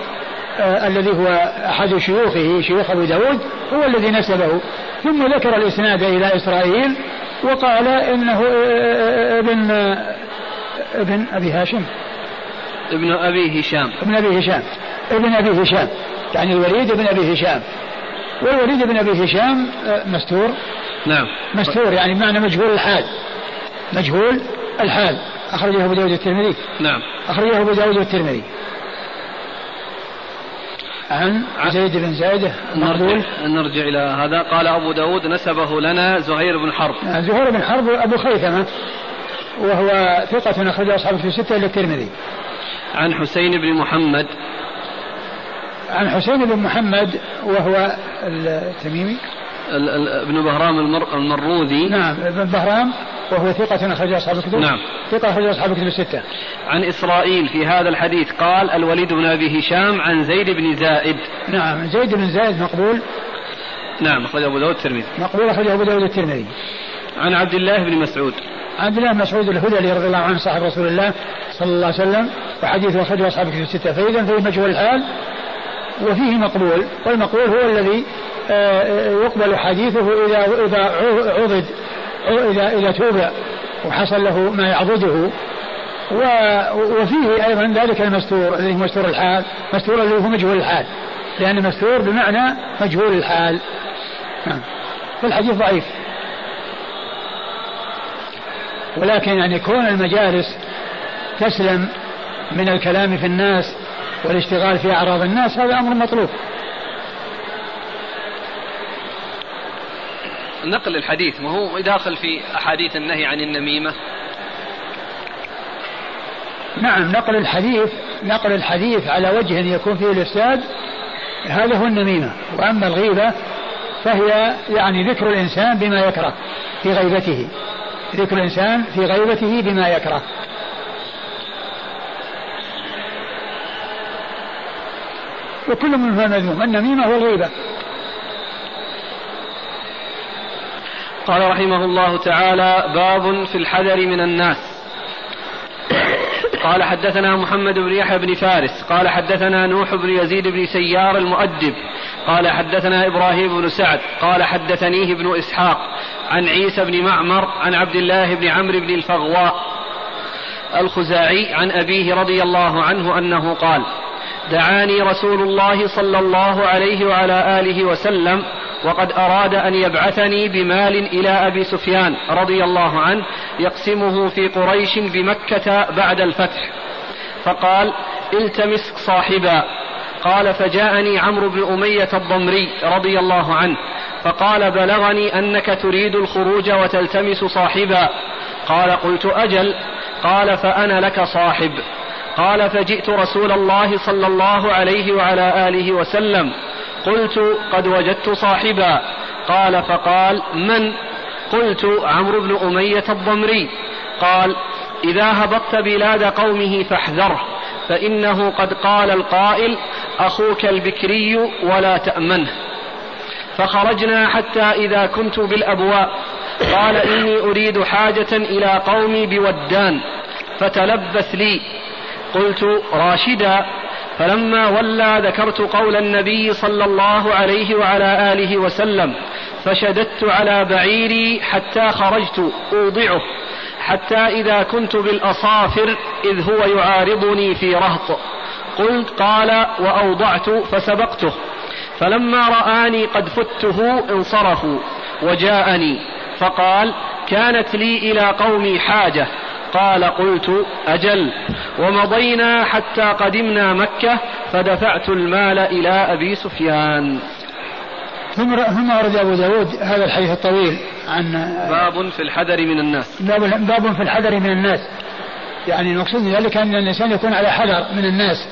آه، الذي هو أحد شيوخه شيوخ أبو داود هو الذي نسبه. ثم ذكر الإسناد إلى إسرائيل وقال إنه آه، ابن ابن أبي هاشم. ابن أبي هشام. ابن أبي هشام. ابن أبي هشام. يعني الوليد بن أبي هشام. والوليد بن أبي هشام مستور. نعم. مستور يعني بمعنى مجهول الحال. مجهول الحال. أخرجه أبو داود الترمذي نعم. أخرجه أبو داود الترمذي عن زيد بن زايدة نرجع, نرجع إلى هذا. قال أبو داود نسبه لنا زهير بن حرب. زهير بن حرب أبو خيثمة وهو ثقة أخرج أصحابه في ستة إلى الترمذي. عن حسين بن محمد عن حسين بن محمد وهو التميمي. ابن بهرام المر المروذي نعم ابن بهرام وهو ثقة أخرج أصحاب الكتب. نعم. ثقة أخرج أصحاب الكتب الستة. عن إسرائيل في هذا الحديث قال الوليد بن أبي هشام عن زيد بن زائد. نعم زيد بن زائد مقبول. نعم أخرج أبو داود الترمذي. مقبول أخرج أبو داود الترمذي. عن عبد الله بن مسعود. عبد الله بن مسعود الهذلي رضي الله عنه صاحب رسول الله صلى الله عليه وسلم وحديثه أخرجه أصحاب الكتب الستة. فإذا فيه مجهول الحال وفيه مقبول والمقبول هو الذي آه، آه، يقبل حديثه إذا إذا عضد إذا إذا توب وحصل له ما يعضده وفيه أيضا ذلك المستور الذي مستور الحال. مستور الذي هو مجهول الحال. لأن مستور بمعنى مجهول الحال. نعم. فالحديث ضعيف. ولكن يعني كون المجالس تسلم من الكلام في الناس والاشتغال في أعراض الناس هذا أمر مطلوب. نقل الحديث ما هو داخل في أحاديث النهي عن النميمة؟ نعم نقل الحديث نقل الحديث على وجه يكون فيه الإفساد هذا هو النميمة. وأما الغيبة فهي يعني ذكر الإنسان بما يكره في غيبته. ذكر الإنسان في غيبته بما يكره. وكل من هو مذموم النميمة والغيبة قال رحمه الله تعالى باب في الحذر من الناس. قال حدثنا محمد بن يحيى بن فارس. قال حدثنا نوح بن يزيد بن سيار المؤدب. قال حدثنا إبراهيم بن سعد. قال حدثنيه ابن إسحاق عن عيسى بن معمر عن عبد الله بن عمرو بن الفغواء الخزاعي عن أبيه رضي الله عنه أنه قال دعاني رسول الله صلى الله عليه وعلى آله وسلم وقد أراد أن يبعثني بمال إلى أبي سفيان رضي الله عنه يقسمه في قريش بمكة بعد الفتح. فقال التمس صاحبا. قال فجاءني عمرو بن أمية الضمري رضي الله عنه فقال بلغني أنك تريد الخروج وتلتمس صاحبا. قال قلت أجل. قال فأنا لك صاحب. قال فجئت رسول الله صلى الله عليه وعلى آله وسلم. قلت قد وجدت صاحبا. قال فقال من؟ قلت عمرو بن أمية الضمري. قال إذا هبطت بلاد قومه فاحذره فإنه قد قال القائل أخوك البكري ولا تأمنه. فخرجنا حتى إذا كنت بالأبواء. قال إني أريد حاجة إلى قومي بودان فتلبث لي. قلت راشدا. فلما ولى ذكرت قول النبي صلى الله عليه وعلى آله وسلم فشددت على بعيري حتى خرجت أوضعه حتى إذا كنت بالأصافر إذ هو يعارضني في رهط. قلت قال وأوضعت فسبقته. فلما رآني قد فته انصرفوا وجاءني فقال كانت لي إلى قومي حاجة. قال قلت أجل. ومضينا حتى قدمنا مكة فدفعت المال إلى أبي سفيان. ثم ثم ورد أبو داود هذا الحديث الطويل عن باب في الحذر من الناس. باب, باب في الحذر من الناس. يعني المقصود ذلك أن الإنسان يكون على حذر من الناس.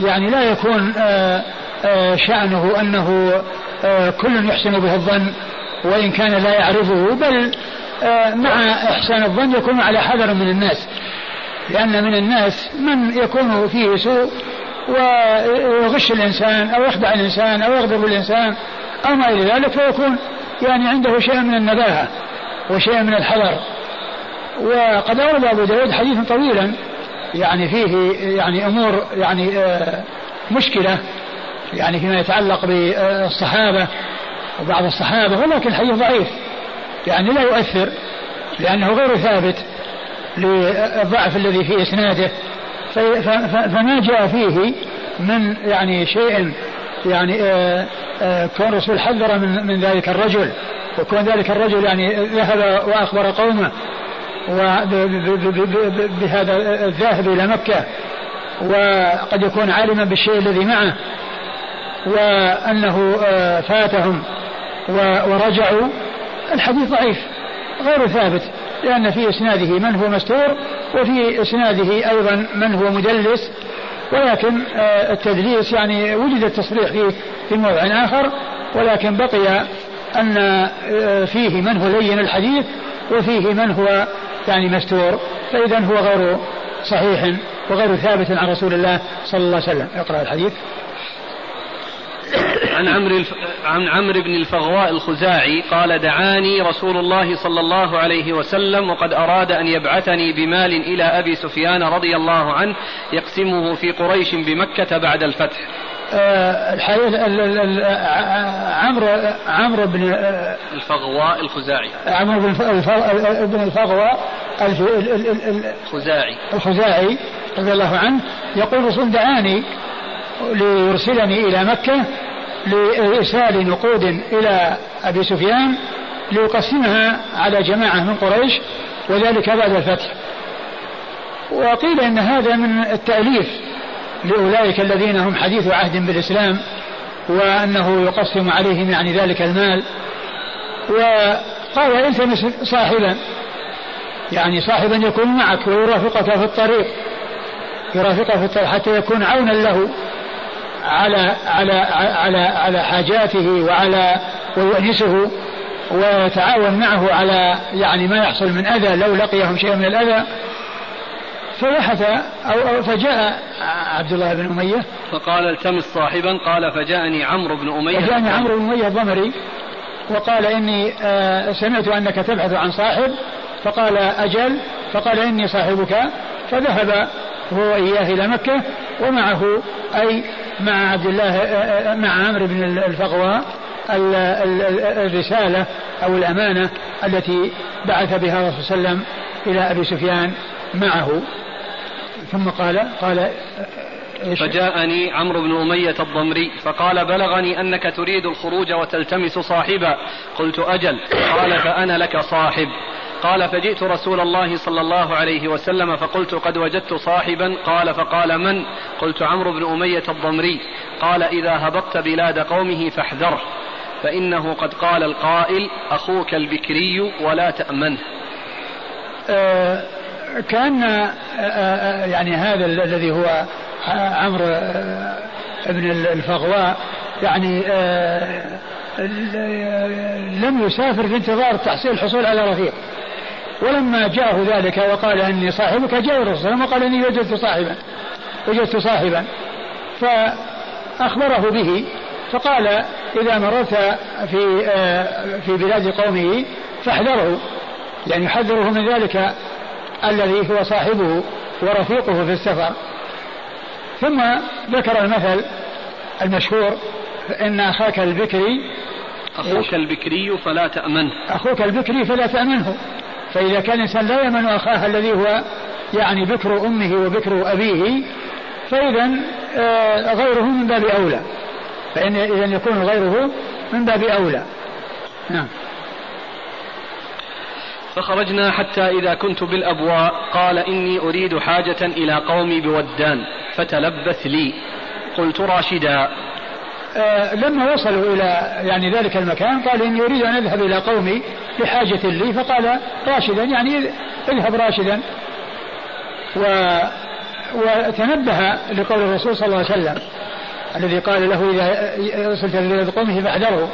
يعني لا يكون آه، آه، شأنه أنه آه، كل يحسن به الظن وإن كان لا يعرفه بل مع إحسان الظن يكون على حذر من الناس. لأن من الناس من يكون فيه سوء ويغش الإنسان أو يخدع الإنسان أو يغضب الإنسان أو ما إلى ذلك فيكون يعني عنده شيء من النباهة وشيء من الحذر. وقد أورد أبو داود حديثا طويلا يعني فيه يعني أمور يعني آه، مشكلة يعني فيما يتعلق بالصحابة وبعض الصحابة ولكن الحديث ضعيف. يعني لا يؤثر لأنه غير ثابت للضعف الذي في إسناده. فما جاء فيه من يعني شيء يعني آه، آه، كون الرسول حذر من من ذلك الرجل وكون ذلك الرجل يعني ذهب وأخبر قومه بهذا الذاهب إلى مكة وقد يكون عالما بالشيء الذي معه وأنه آه، فاتهم ورجعوا الحديث ضعيف غير ثابت لأن في إسناده من هو مستور وفي إسناده أيضا من هو مدلس ولكن آه، التدليس يعني وجد التصريح فيه في موضع آخر ولكن بقي أن آه، فيه من هو لين الحديث وفيه من هو يعني مستور فإذا هو غير صحيح وغير ثابت عن رسول الله صلى الله عليه وسلم. اقرأ الحديث. عن عمرو عن عمرو بن الفغواء الخزاعي قال دعاني رسول الله صلى الله عليه وسلم وقد أراد أن يبعثني بمال إلى أبي سفيان رضي الله عنه يقسمه في قريش بمكة بعد الفتح. آه، الحديث عمرو عمرو بن آه، الفغواء الخزاعي عمرو بن الفغواء الخزاعي الخزاعي رضي الله عنه يقول رسول دعاني ليرسلني إلى مكة لإرسال نقود إلى أبي سفيان ليقسمها على جماعة من قريش وذلك بعد الفتح. وقيل إن هذا من التأليف لأولئك الذين هم حديث عهد بالإسلام وأنه يقسم عليهم يعني ذلك المال. وقال التمس صاحبا يعني صاحبا يكون معك ويرافقك في الطريق يرافقك في الطريق حتى يكون عونا له. على على على على حاجاته وعلى ويؤنسه ويتعاون معه على يعني ما يحصل من أذى لو لقيهم شيء من الأذى. فبحث أو, أو فجاء عبد الله بن أمية. فقال التمس صاحبا قال فجاءني عمرو بن أمية. فجاءني عمرو بن أمية الضمري وقال إني آه، سمعت أنك تبحث عن صاحب. فقال أجل فقال إني صاحبك. فذهب هو وإياه إلى مكة ومعه أي مع عبد الله مع عمرو بن الفغواء الرسالة أو الأمانة التي بعث بها الرسول صلى الله عليه وسلم إلى أبي سفيان معه. ثم قال قال فجاءني عمرو بن أمية الضمري فقال بلغني أنك تريد الخروج وتلتمس صاحبا. قلت أجل. قال فأنا لك صاحب. قال فجئت رسول الله صلى الله عليه وسلم فقلت قد وجدت صاحبا. قال فقال من؟ قلت عمرو بن أمية الضمري. قال إذا هبطت بلاد قومه فاحذره فإنه قد قال القائل أخوك البكري ولا تأمنه. آه كأن آه آه يعني هذا الذي هو عمرو آه، بن الفغواء يعني لم يسافر في انتظار تحصيل الحصول على رفيق. ولما جاءه ذلك وقال أني صاحبك جاء الرسول صلى الله عليه وسلم وقال إني وجدت صاحبا وجدت صاحبا. فأخبره به فقال إذا مررت في آه، في بلاد قومه فاحذره يعني يحذره من ذلك الذي هو صاحبه ورفيقه في السفر. ثم ذكر المثل المشهور إن أخاك البكري أخوك البكري فلا تأمنه. أخوك البكري فلا تأمنه. فإذا كان الإنسان لا يأمن أخاه الذي هو يعني بكر أمه وبكر أبيه فإذا آه، غيره من باب أولى. فإن إذا يكون غيره من باب أولى. نعم. فخرجنا حتى إذا كنت بالأبواء قال إني أريد حاجة إلى قومي بودان فتلبث لي. قلت راشدا لما وصلوا إلى يعني ذلك المكان قال إني أريد أن أذهب إلى قومي لحاجة لي فقال راشدا يعني اذهب راشدا. و وتنبه لقول الرسول صلى الله عليه وسلم الذي قال له إذا وصلت إلى قومه فاحذره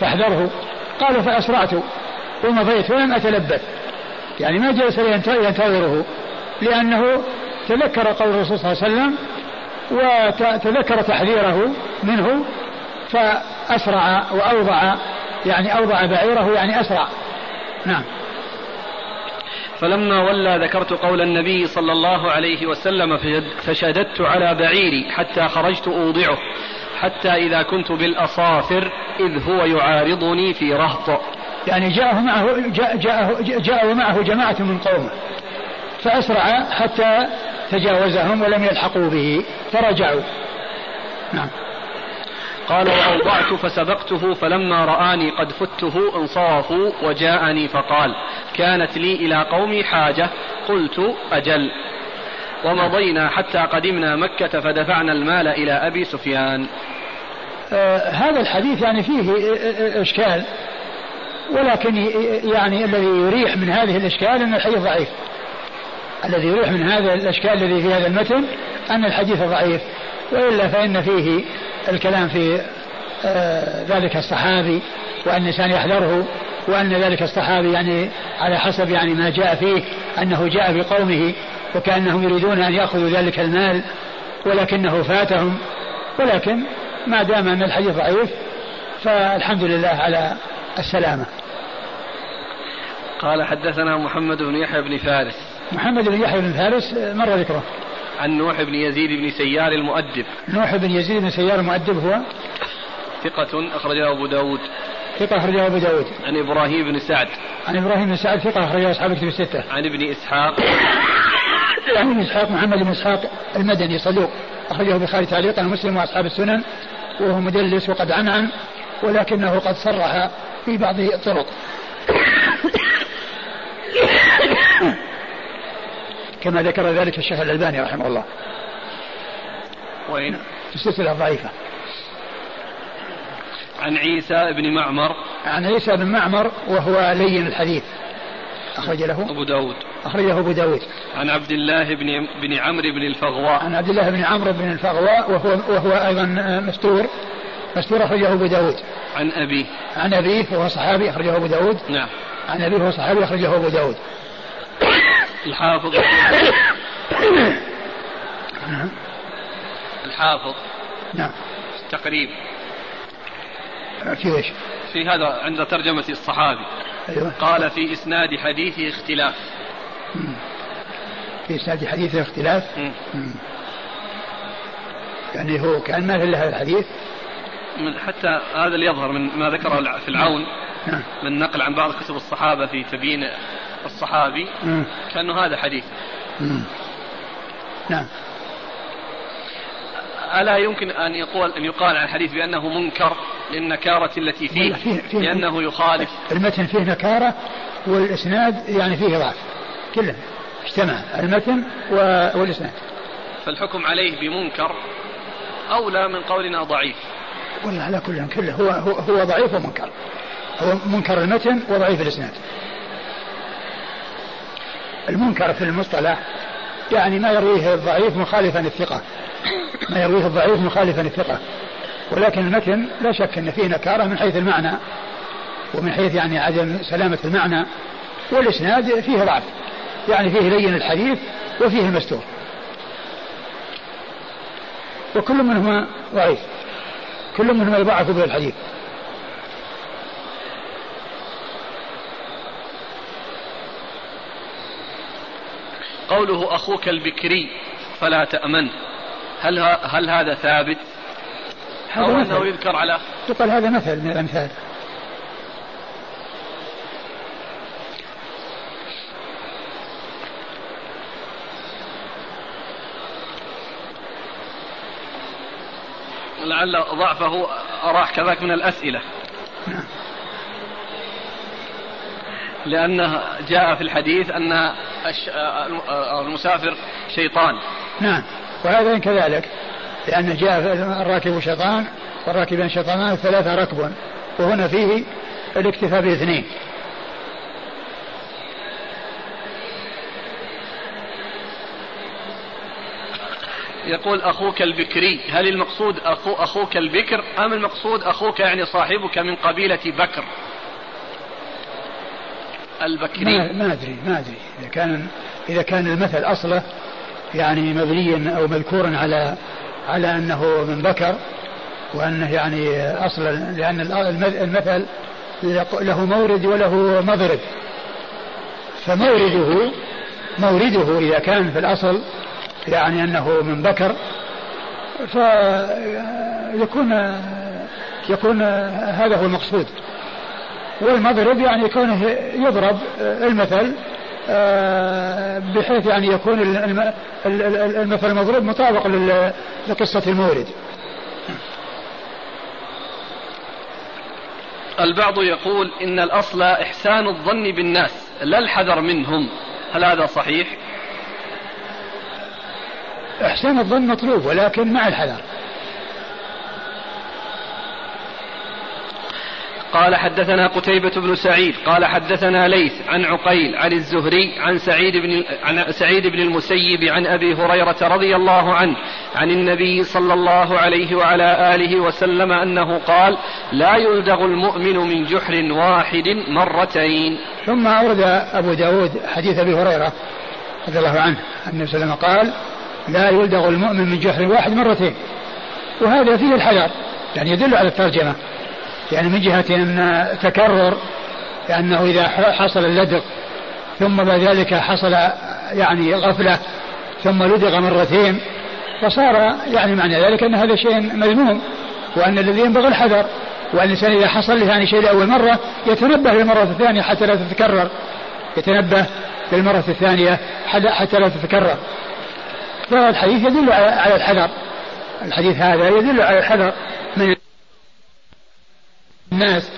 فاحذره. قال فأسرعت ومضيت ولم أتلبث. يعني ما جلس ينتظره لأنه تذكر قول الرسول صلى الله عليه وسلم وتذكر تحذيره منه فأسرع وأوضع يعني أوضع بعيره يعني أسرع. نعم. فلما ولى ذكرت قول النبي صلى الله عليه وسلم فشددت على بعيري حتى خرجت أوضعه حتى إذا كنت بالأصافر إذ هو يعارضني في رهط. يعني جاءه معه جاء جاءه جاء ومعه جماعة من قومه فأسرع حتى تجاوزهم ولم يلحقوا به فرجعوا. نعم. قال وأوضعت فسبقته فلما رآني قد فته انصرفوا وجاءني فقال كانت لي إلى قومي حاجة قلت أجل. ومضينا حتى قدمنا مكة فدفعنا المال إلى أبي سفيان. آه هذا الحديث يعني فيه إشكال ولكن يعني الذي يريح من هذه الإشكال أن الحديث ضعيف. الذي يريح من هذا الأشكال الذي في هذا المتن أن الحديث ضعيف وإلا فإن فيه الكلام في آه ذلك الصحابي وأن الإنسان يحذره وأن ذلك الصحابي يعني على حسب يعني ما جاء فيه أنه جاء بقومه وكأنهم يريدون أن يأخذوا ذلك المال ولكنه فاتهم ولكن ما دام أن الحديث ضعيف فالحمد لله على السلامة. قال حدثنا محمد بن يحيى بن فارس. محمد بن يحيى بن فارس مر ذكره. عن نوح بن يزيد بن سيار المؤدب. نوح بن يزيد بن سيار المؤدب هو؟ ثقة أخرجه أبو داود. ثقة أخرجه أبو داود. عن إبراهيم بن سعد. عن إبراهيم بن سعد ثقة أخرجه أصحاب كتب الستة. عن ابن إسحاق. عن ابن إسحاق محمد بن إسحاق المدني صدوق. أخرجه البخاري تعليقا مسلم وأصحاب السنن وهو مدلس وقد عنعن ولكنه قد صرح في بعض الطرق. كما ذكر ذلك الشيخ الألباني رحمه الله. وين؟ في السلسلة الضعيفة عن عيسى بن معمر. عن عيسى بن معمر وهو لين الحديث. أخرج له. أبو داود. أخرجه أبو داود. عن عبد الله بن بن عمرو بن الفغواء. عن عبد الله بن عمرو بن الفغواء وهو وهو أيضا مستور. مستور أخرجه أبو داود. عن أبيه. عن أبيه وهو صحابي أخرجه أبو داود. نعم. عن أبيه وهو صحابي أخرجه أبو داود. الحافظ الحافظ نعم تقريب في إيش؟ في هذا عند ترجمة الصحابي أيوة. قال في إسناد حديثه اختلاف في إسناد حديثه اختلاف مم. مم. يعني هو كان ما في هذا الحديث من حتى هذا اللي يظهر من ما ذكره في العون نعم. من نقل عن بعض كتب الصحابة في تبيين الصحابي. كأنه هذا حديث. نعم. ألا يمكن أن يقول أن يقال عن الحديث بأنه منكر للنكارة التي فيه, فيه, فيه لأنه يخالف. المتن فيه نكارة والإسناد يعني فيه ضعف. كله. اجتمع المتن والإسناد. فالحكم عليه بمنكر أولى من قولنا ضعيف. ولا على كل كله. هو, هو, هو ضعيف ومنكر. هو منكر المتن وضعيف الإسناد. المنكر في المصطلح يعني ما يرويه الضعيف مخالفا الثقة ما يرويه الضعيف مخالفا الثقة ولكن المتن لا شك أن فيه نكارة من حيث المعنى ومن حيث يعني عدم سلامة المعنى والإسناد فيه ضعف. يعني فيه لين الحديث وفيه المستور وكل منهما ضعيف. كل منهما يضعف به الحديث قوله أخوك البكري فلا تأمن هل هل هذا ثابت؟ هذا أو مثل. أنه يذكر على يقال هذا مثل من الأمثال لعل ضعفه أراح كذاك من الأسئلة نعم لأنه جاء في الحديث أن المسافر شيطان. نعم. وهذا كذلك لأن جاء الراكب شيطان والراكبان شيطانان ثلاثة ركب. وهنا فيه الاكتفاء باثنين. يقول أخوك البكري هل المقصود أخو أخوك البكر أم المقصود أخوك يعني صاحبك من قبيلة بكر؟ البكري. ما, ما أدري ما أدري. إذا كان إذا كان المثل أصله يعني مبنيا أو مذكورا على على أنه من بكر وأنه يعني أصلا لأن المثل له مورد وله مضرب. فمورده مورده إذا كان في الأصل يعني أنه من بكر فيكون يكون هذا هو المقصود. والمضرب يعني كونه يضرب المثل آه، بحيث يعني يكون المثل المضروب مطابق لقصة المورد. البعض يقول إن الأصل إحسان الظن بالناس لا الحذر منهم. هل هذا صحيح؟ إحسان الظن مطلوب ولكن مع الحذر. قال حدثنا قتيبة بن سعيد قال حدثنا ليث عن عقيل عن الزهري عن سعيد بن عن سعيد بن المسيب عن أبي هريرة رضي الله عنه عن النبي صلى الله عليه وعلى آله وسلم أنه قال لا يلدغ المؤمن من جحر واحد مرتين. ثم أورد أبو داود حديث أبي هريرة رضي الله عنه النبي صلى وسلم قال لا يلدغ المؤمن من جحر واحد مرتين. وهذا فيه الحذر يعني يدل على الترجمة. يعني من جهة أن تكرر لأنه إذا حصل اللدغ ثم بعد ذلك حصل يعني غفلة ثم لدغ مرتين فصار يعني معنى ذلك أن هذا شيء مذموم وأن الذي ينبغي الحذر وأن الإنسان إذا حصل له يعني شيء لأول مرة يتنبه للمرة الثانية حتى لا تتكرر يتنبه للمرة الثانية حتى لا تتكرر. فالحديث يدل على الحذر الحديث هذا يدل على الحذر من الناس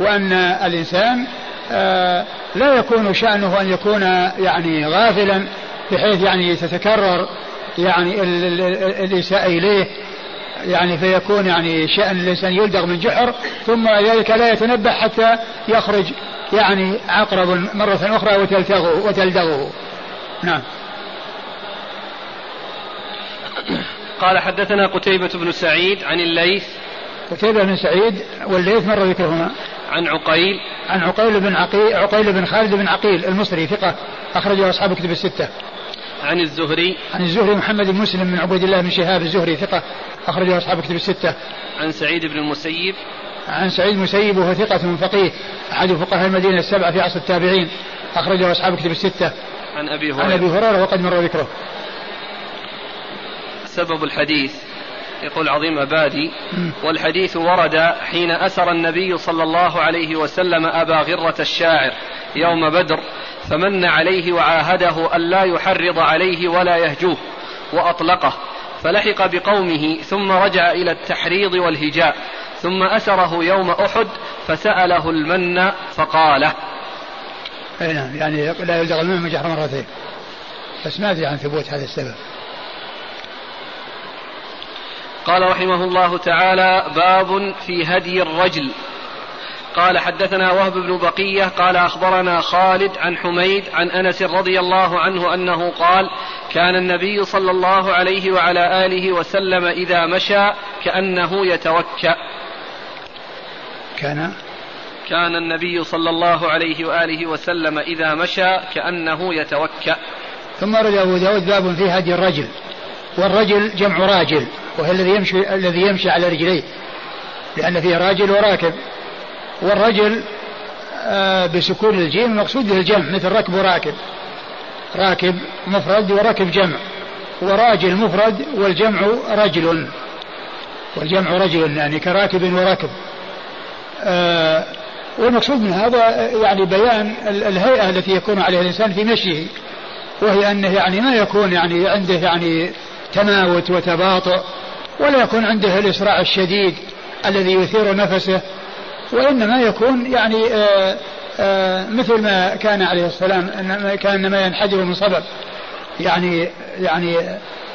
وأن الإنسان آه، لا يكون شأنه أن يكون يعني غافلا بحيث يعني تتكرر يعني الإساءة إليه يعني فيكون يعني شأن الإنسان يلدغ من جحر ثم ذلك لا يتنبه حتى يخرج يعني عقرب مرة أخرى وتلتغه وتلدغه. نعم. قال حدثنا قتيبة بن سعيد عن الليث قتيبة بن سعيد والليث مر ذكرهما؟ عن عقيل. عن عقيل بن عقيل عقيل بن خالد بن عقيل المصري ثقة أخرجه أصحاب كتب الستة. عن الزهري. عن الزهري محمد بن مسلم من عبيد الله بن شهاب الزهري ثقة أخرجه أصحاب كتب الستة. عن سعيد بن المسيب. عن سعيد المسيب وهو ثقة فقيه أحد فقهاء المدينة السبعة في عصر التابعين أخرجه أصحاب كتب الستة. عن أبي هريرة عن أبي هريرة وقد مر ذكره. سبب الحديث. يقول عظيم أبادي. والحديث ورد حين أسر النبي صلى الله عليه وسلم أبا غرة الشاعر يوم بدر فمن عليه وعاهده ألا يحرض عليه ولا يهجوه وأطلقه. فلحق بقومه ثم رجع إلى التحريض والهجاء ثم أسره يوم أحد فسأله المن فقاله. أي نعم يعني لا يلدغ المن من جحر مرتين. بس ما أدري عن ثبوت هذا السبب. قال رحمه الله تعالى باب في هدي الرجل. قال حدثنا وهب بن بقية قال أخبرنا خالد عن حميد عن أنس رضي الله عنه أنه قال كان النبي صلى الله عليه وعلى آله وسلم إذا مشى كأنه يتوكأ. كان؟ كان النبي صلى الله عليه وآله وسلم إذا مشى كأنه يتوكأ. ثم رد أبو داود باب في هدي الرجل. والرجل جمع راجل وهو الذي يمشي الذي يمشي على رجليه لأن فيه راجل وراكب. والرجل آه بسكون الجيم المقصود به الجمع مثل ركب وراكب. راكب مفرد وركب جمع. وراجل مفرد والجمع رجل. والجمع رجل يعني كراكب وركب آه والمقصود من هذا يعني بيان الهيئة التي يكون عليها الإنسان في مشيه وهي أنه يعني ما يكون يعني عنده يعني تماوت وتباطؤ ولا يكون عنده الإسراع الشديد الذي يثير نفسه وإنما يكون يعني آه، آه، مثل ما كان عليه السلام كان ما ينحدر من صبب يعني يعني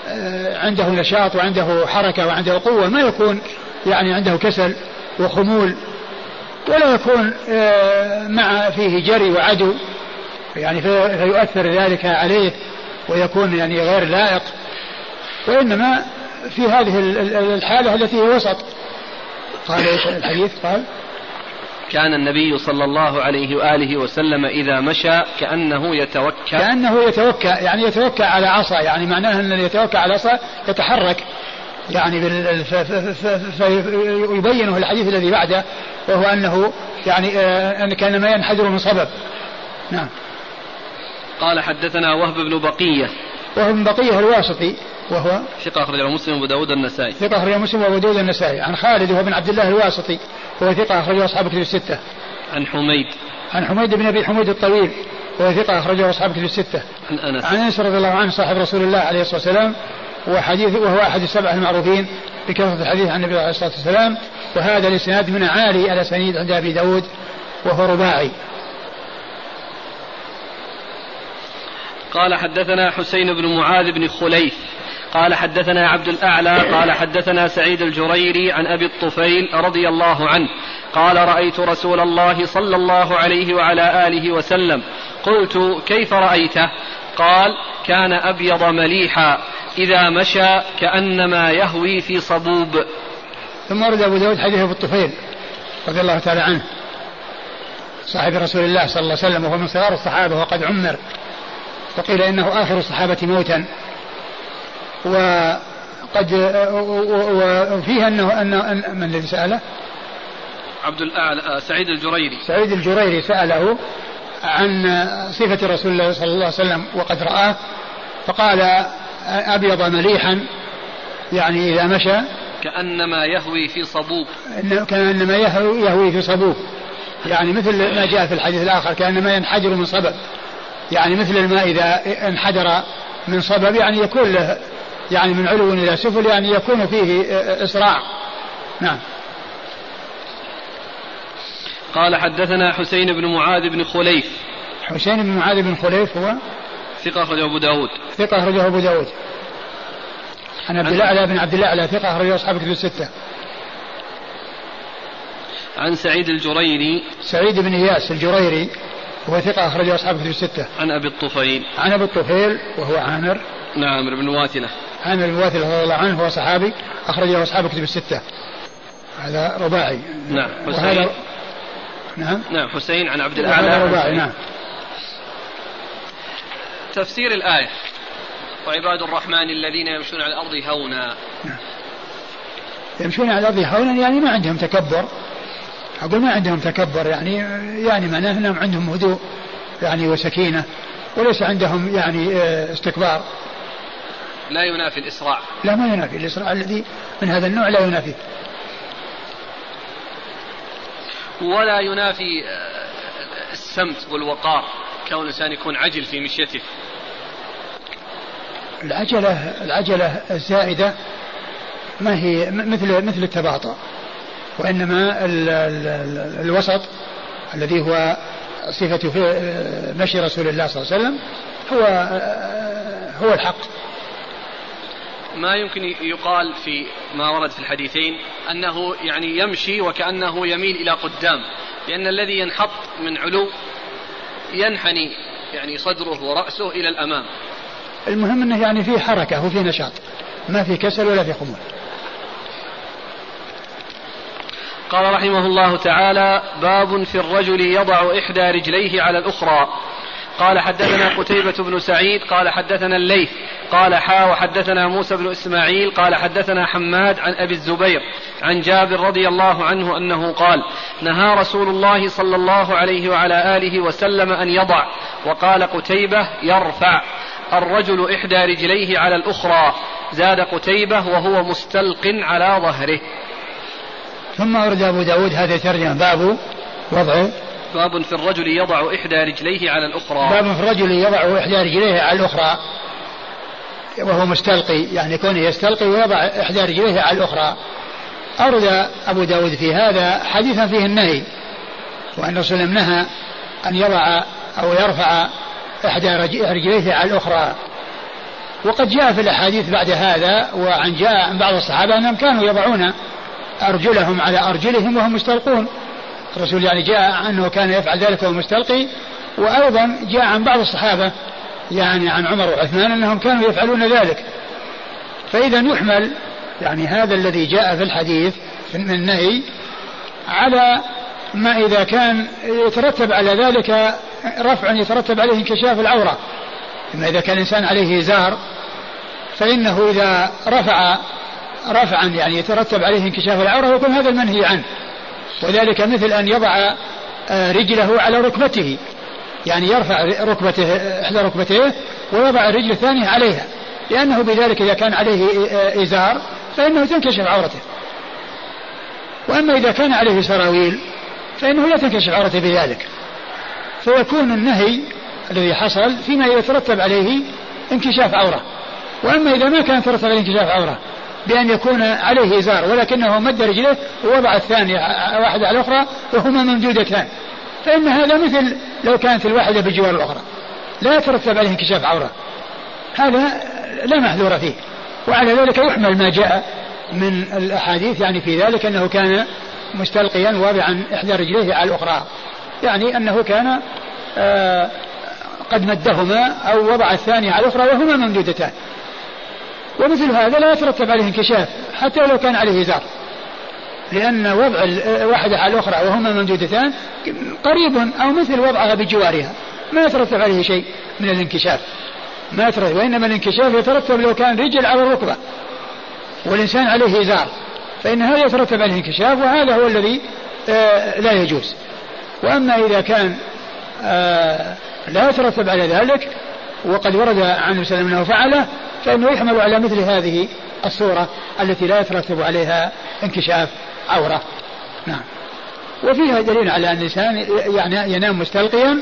آه، عنده نشاط وعنده حركة وعنده قوة ما يكون يعني عنده كسل وخمول. ولا يكون مع فيه جري وعدو. يعني فيؤثر ذلك عليه ويكون يعني غير لائق. وإنما في هذه الحالة التي هي وسط. قال إيش الحديث؟ قال كان النبي صلى الله عليه وآله وسلم إذا مشى كأنه يتوكى كأنه يتوكى يعني يتوكى على عصا يعني معناه أن يتوكى على عصا يتحرك. يعني فيبينه الحديث الذي بعده وهو أنه يعني آه، أن كان ما ينحدر من صبب. نعم. قال حدثنا وهب بن بقية. وهب بن بقية الواسطي وهو ثقة أخرجه مسلم وأبو داود النسائي ثقة أخرجه مسلم وأبو داود النسائي عن خالد وهو بن عبد الله الواسطي وهو ثقة أخرجه أصحاب كتب الستة. عن حميد. عن حميد بن أبي حميد الطويل وهو ثقة أخرجه أصحاب كتب الستة. عن أنس. عن أنس رضي الله عنه صاحب رسول الله عليه الصلاة والسلام وحديث وهو أحد السبعة المعروفين بكثرة الحديث عن النبي عليه الصلاة والسلام وهذا الإسناد من عالي على سنيد عند أبي داود وهو رباعي. قال حدثنا حسين بن معاذ بن خليف. قال حدثنا عبد الأعلى قال حدثنا سعيد الجريري عن أبي الطفيل رضي الله عنه. قال رأيت رسول الله صلى الله عليه وعلى آله وسلم. قلت كيف رأيته؟ قال كان أبيض مليحا. إذا مشى كأنما يهوي في صبوب. ثم ورد أبو داود حديث أبو الطفيل رضي الله تعالى عنه. صاحب رسول الله صلى الله عليه وسلم وهو من صغار الصحابة وقد عمر. وقيل إنه آخر الصحابة موتا. وقد وفيها أنه أن من الذي سأله؟ عبد الأعلى سعيد الجريري. سعيد الجريري سأله عن صفة رسول الله صلى الله عليه وسلم وقد رآه فقال أبيض مليحا يعني إذا مشى. كأنما يهوي في صبوب. كأنما يهوي, يهوي في صبوب. يعني مثل ما جاء في الحديث الآخر كأنما ينحدر من صبب. يعني مثل الماء إذا انحدر من صبب يعني يكون له يعني من علو إلى سفل يعني يكون فيه إسراع. نعم. قال حدثنا حسين بن معاذ بن خليف. حسين بن معاذ بن خليف هو؟ ثقة أخرجه أبو داود. ثقة أخرجه أبو داود. عن عبد الأعلى بن عبد الأعلى ثقة أخرجه أصحاب كتب الستة. عن سعيد الجريري. سعيد بن إياس الجريري. هو ثقة أخرجه أصحاب كتب الستة. عن أبي الطفيل. عن أبي الطفيل وهو عامر. نعم بن واثلة. عامر بن واثلة رضي الله عنه هو صحابي أخرجه أصحاب كتب الستة. هذا رباعي. نعم حسين. نعم. نعم حسين عن عبد الأعلى. رباعي نعم. تفسير الآية وعباد الرحمن الذين يمشون على الأرض هونا. نعم. يمشون على الأرض هونا يعني ما عندهم تكبر أقول ما عندهم تكبر يعني يعني معناه أنهم عندهم هدوء يعني وسكينة وليس عندهم يعني آه، استكبار. لا ينافي الإسراع. لا ما ينافي الإسراع الذي من هذا النوع لا ينافيه ولا ينافي آه، السمت والوقار كون الإنسان يكون عجل في مشيته. العجلة العجلة الزائدة ما هي مثل مثل التباطؤ. وإنما ال ال ال الوسط الذي هو صفة مشي رسول الله صلى الله عليه وسلم هو هو الحق. ما يمكن يقال في ما ورد في الحديثين أنه يعني يمشي وكأنه يميل إلى قدام لأن الذي ينحط من علو ينحني يعني صدره ورأسه إلى الأمام. المهم أنه يعني في حركة وفي نشاط ما في كسل ولا في خمول. قال رحمه الله تعالى باب في الرجل يضع إحدى رجليه على الأخرى. قال حدثنا قتيبة بن سعيد قال حدثنا الليث قال حا وحدثنا موسى بن إسماعيل قال حدثنا حماد عن أبي الزبير عن جابر رضي الله عنه أنه قال نهى رسول الله صلى الله عليه وعلى آله وسلم أن يضع. وقال قتيبة يرفع. الرجل إحدى رجليه على الأخرى. زاد قتيبة وهو مستلق على ظهره. ثم ورد أبو داود هذا ترجمة باب وضع باب في الرجل يضع إحدى رجليه على الأخرى. باب في الرجل يضع إحدى رجليه على الأخرى. وهو مستلقي يعني كونه يستلقي ويضع إحدى رجليه على الأخرى. أورد أبو داود في هذا حديثا فيه النهي وأن الرسول نهى أن يضع أو يرفع إحدى رجليه على الأخرى. وقد جاء في الأحاديث بعد هذا وعن جاء عن بعض الصحابة أنهم كانوا يضعون أرجلهم على أرجلهم وهم مستلقون. الرسول يعني جاء أنه كان يفعل ذلك وهو مستلقي وأيضا جاء عن بعض الصحابة يعني عن عمر وعثمان أنهم كانوا يفعلون ذلك. فإذا يحمل يعني هذا الذي جاء في الحديث من النهي على ما إذا كان يترتب على ذلك رفع يترتب عليه انكشاف العورة. إما إذا كان الإنسان عليه إزار فإنه إذا رفع رفعا يعني يترتب عليه انكشاف العورة يكون هذا المنهي عنه. وذلك مثل أن يضع آه، رجله على ركبته. يعني يرفع ركبته إحدى ركبتيه ويضع الرجل الثانية عليها. لأنه بذلك إذا كان عليه آه، إزار فإنه تنكشف عورته. وأما إذا كان عليه سراويل فإنه لا تنكشف عورته بذلك. فيكون النهي الذي حصل فيما يترتب عليه انكشاف عورة. وأما إذا ما كان يترتب عليه انكشاف عورة بأن يكون عليه إزار ولكنه مد رجله ووضع الثانية واحدة على الأخرى وهما ممدودتان. فإن هذا مثل لو كانت الواحدة بجوار الأخرى. لا يترتب عليه انكشاف عورة. هذا لا محذور فيه. وعلى ذلك يحمل ما جاء من الأحاديث يعني في ذلك أنه كان مستلقيا واضعا إحدى رجليه على الأخرى. يعني أنه كان آه قد مدهما أو وضع الثانية على الأخرى وهما ممدودتان. ومثل هذا لا يترتب عليه انكشاف حتى لو كان عليه إزار لأن وضع واحدة على الأخرى وهما ممدودتان قريب أو مثل وضعها بجوارها. ما يترتب عليه شيء من الانكشاف. ما يترتب وإنما الانكشاف يترتب لو كان رجل على الركبة. والإنسان عليه إزار فإن هذا يترتب عليه انكشاف وهذا هو الذي آه لا يجوز. وأما إذا كان آه لا يترتب على ذلك وقد ورد عن وسلم أنه فعله فإنه يحمل على مثل هذه الصورة التي لا يترتب عليها انكشاف عورة. نعم. وفيها دليل على أن الإنسان يعني ينام مستلقيا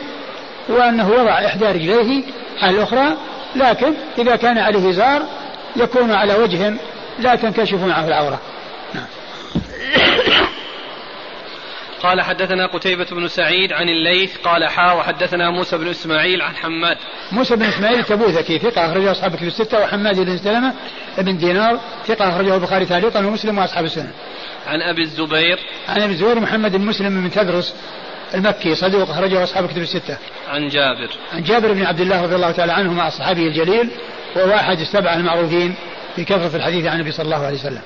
وأنه وضع إحدى رجليه على الأخرى لكن إذا كان عليه زار يكون على وجه لا تنكشف معه العورة. نعم. (coughs) قال حدثنا قتيبة بن سعيد عن الليث قال حا وحدثنا موسى بن إسماعيل عن حماد موسى بن إسماعيل التبوذكي ثقة أخرجه أصحاب كتب الستة وحماد بن سلمة بن دينار ثقة أخرجه البخاري تعليقا ومسلم وأصحاب السنة. عن أبي الزبير عن أبي الزبير محمد بن مسلم بن تدرس المكي صدوق أخرجه أصحاب كتب الستة. عن جابر عن جابر بن عبد الله رضي الله تعالى عنه مع الصحابي الجليل وهو أحد السبعة المعروفين في كثرة الحديث عن النبي صلى الله عليه وسلم.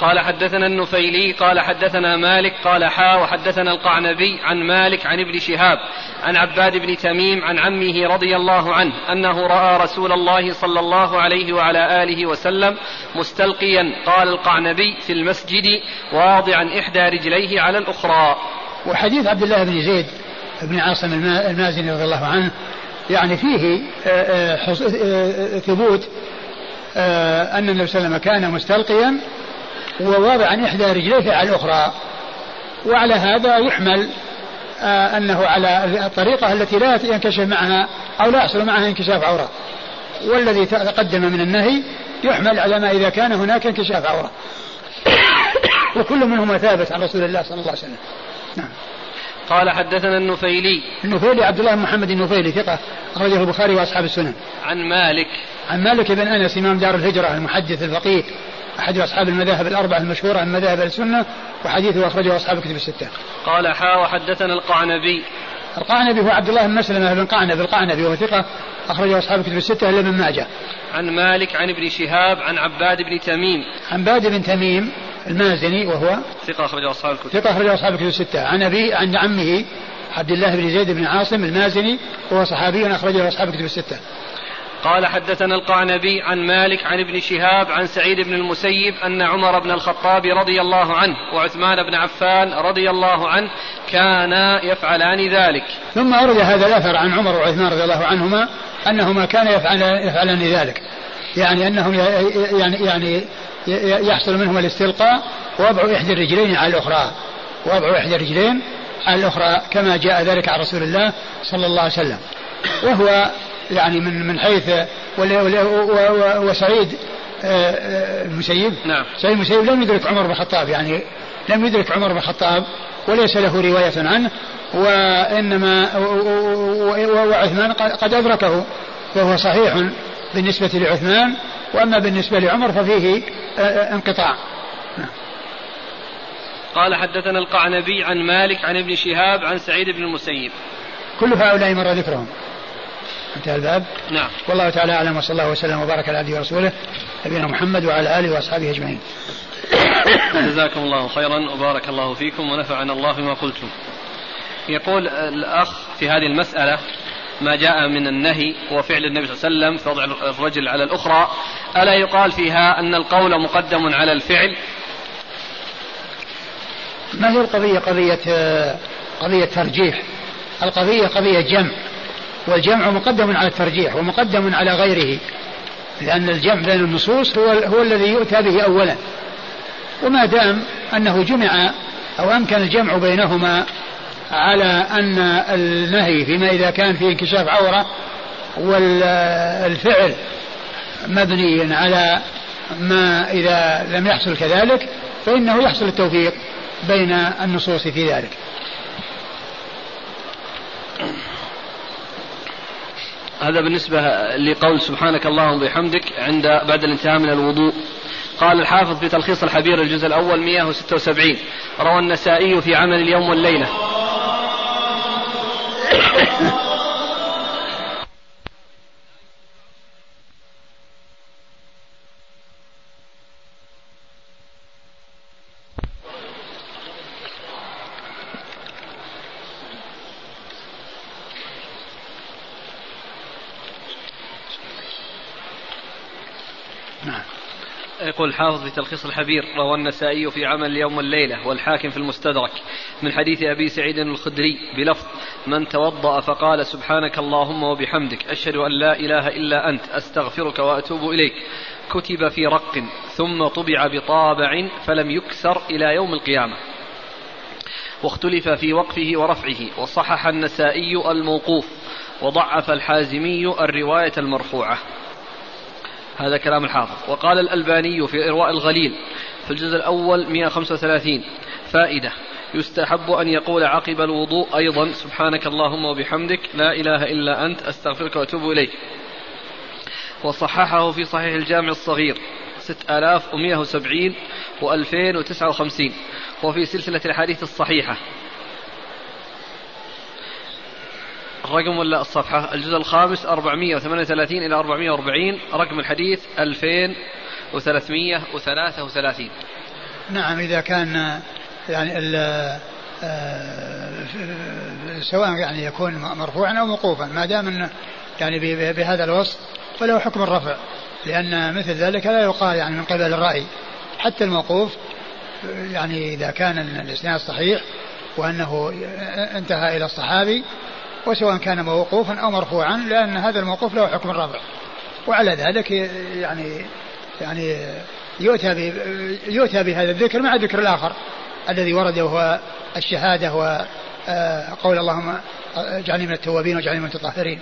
قال حدثنا النفيلي قال حدثنا مالك قال حا وحدثنا القعنبي عن مالك عن ابن شهاب عن عباد بن تميم عن عمه رضي الله عنه أنه رأى رسول الله صلى الله عليه وعلى آله وسلم مستلقيا قال القعنبي في المسجد واضعا إحدى رجليه على الأخرى. وحديث عبد الله بن زيد بن عاصم المازني رضي الله عنه يعني فيه آه، آه، آه، ثبوت أن النبي صلى الله عليه وسلم كان مستلقيا وواضعا إحدى رجليه على الأخرى وعلى هذا يحمل آه أنه على الطريقة التي لا ينكشف معها أو لا يحصل معها انكشاف عورة. والذي تقدم من النهي يحمل على ما إذا كان هناك انكشاف عورة. (coughs) وكل منهما ثابت عن رسول الله صلى الله عليه وسلم. نعم. قال حدثنا النفيلي. النفيلي عبد الله محمد النفيلي ثقة أخرجه البخاري وأصحاب السنن. عن مالك. عن مالك بن أنس إمام دار الهجرة المحدث الفقيه. أحد أصحاب المذاهب الأربعة المشهورة من مذاهب السنة وحديثه أخرجه أصحاب الكتب الستة. قال حا وحدثنا القعنبي. القعنبي هو عبد الله بن مسلمة بن قعنب القعنبي وهو ثقة أخرجه أصحاب الكتب الستة إلا ابن ماجه. عن مالك عن ابن شهاب عن عباد بن تميم. عباد بن تميم المازني وهو ثقة أخرجه أصحاب الكتب. ثقة أخرجه أصحاب الكتب الستة. عن أبي عن عمه عبد الله بن زيد بن عاصم المازني وهو صحابي أخرجه أصحاب الكتب الستة. قال حدثنا القعنبي عن مالك عن ابن شهاب عن سعيد بن المسيب أن عمر بن الخطاب رضي الله عنه وعثمان بن عفان رضي الله عنه كانا يفعلان ذلك. ثم أورد هذا الأثر عن عمر وعثمان رضي الله عنهما أنهما كانا يفعلان, يفعلان ذلك. يعني أنهم يعني يعني يحصل منهما الاستلقاء ووضع إحدى الرجلين على الأخرى. وضع إحدى الرجلين على الأخرى كما جاء ذلك عن رسول الله صلى الله عليه وسلم. وهو يعني من من حيث وسعيد آه، آه، المسيب نعم. سعيد المسيب لم يدرك عمر بن الخطاب يعني لم يدرك عمر بن الخطاب وليس له رواية عنه وإنما وعثمان قد أدركه وهو صحيح بالنسبة لعثمان وأما بالنسبة لعمر ففيه آه، انقطاع. قال حدثنا القعنبي عن مالك عن ابن شهاب عن سعيد بن المسيب. كل هؤلاء مر ذكرهم. انتهى الباب؟ نعم. والله تعالى أعلم وصلى الله وسلم وبارك على عبده ورسوله نبينا محمد وعلى آله وأصحابه أجمعين. جزاكم الله خيرا وبارك الله فيكم ونفعنا الله بما قلتم. يقول الأخ في هذه المسألة ما جاء من النهي وفعل النبي صلى الله عليه وسلم في وضع الرجل على الأخرى ألا يقال فيها أن القول مقدم على الفعل؟ ما هي القضية؟ قضية قضية ترجيح. القضية قضية جمع. والجمع مقدم على الترجيح ومقدم على غيره لأن الجمع بين النصوص هو, هو الذي يؤتى به أولا. وما دام أنه جمع أو أمكن الجمع بينهما على أن النهي فيما إذا كان فيه انكشاف عورة والفعل مبني على ما إذا لم يحصل كذلك فإنه يحصل التوفيق بين النصوص في ذلك. هذا بالنسبة لقول سبحانك اللهم وبحمدك عند بعد الانتهاء من الوضوء. قال الحافظ في تلخيص الحبير الجزء الأول 176 روى النسائي في عمل اليوم والليلة. (laughs) يقول الحافظ في تلخيص الحبير روى النسائي في عمل اليوم والليلة والحاكم في المستدرك. من حديث أبي سعيد الخدري بلفظ من توضأ فقال سبحانك اللهم وبحمدك أشهد أن لا إله إلا أنت أستغفرك وأتوب إليك. كتب في رق ثم طبع بطابع فلم يكسر إلى يوم القيامة. واختلف في وقفه ورفعه وصحح النسائي الموقوف وضعف الحازمي الرواية المرفوعة. هذا كلام الحافظ. وقال الألباني في إرواء الغليل في الجزء الأول 135 فائدة يستحب أن يقول عقب الوضوء أيضا سبحانك اللهم وبحمدك لا إله إلا أنت أستغفرك وأتوب إليك. وصححه في صحيح الجامع الصغير 6170 و2059 وفي سلسلة الأحاديث الصحيحة الرقم ولا الصفحة؟ الجزء الخامس 438 إلى 440 رقم الحديث 2333 نعم إذا كان يعني آه، سواء يعني يكون مرفوعا أو موقوفا ما دام يعني بهذا الوصف فله حكم الرفع. لأن مثل ذلك لا يقال يعني من قبل الرأي. حتى الموقوف يعني إذا كان الإسناد صحيح وأنه انتهى إلى الصحابي وسواء كان موقوفا أو مرفوعا لأن هذا الموقوف له حكم الرفع وعلى ذلك يعني يعني يؤتى يؤتى بهذا الذكر مع الذكر الآخر الذي ورد وهو الشهادة وقول اللهم اجعلني من التوابين واجعلني من المتطهرين.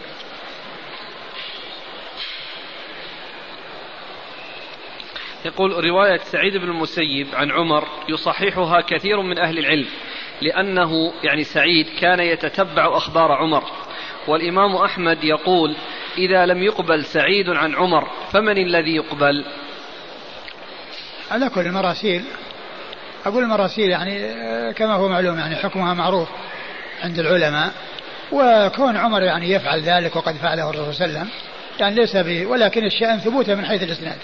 يقول رواية سعيد بن المسيب عن عمر يصححها كثير من أهل العلم. لأنه يعني سعيد كان يتتبع أخبار عمر. والإمام أحمد يقول إذا لم يقبل سعيد عن عمر فمن الذي يقبل؟ على كل المراسيل. أقول المراسيل يعني آه، كما هو معلوم يعني حكمها معروف عند العلماء. وكون عمر يعني يفعل ذلك وقد فعله الرسول صلى الله عليه وسلم يعني ليس ولكن الشأن ثبوته من حيث الإسناد.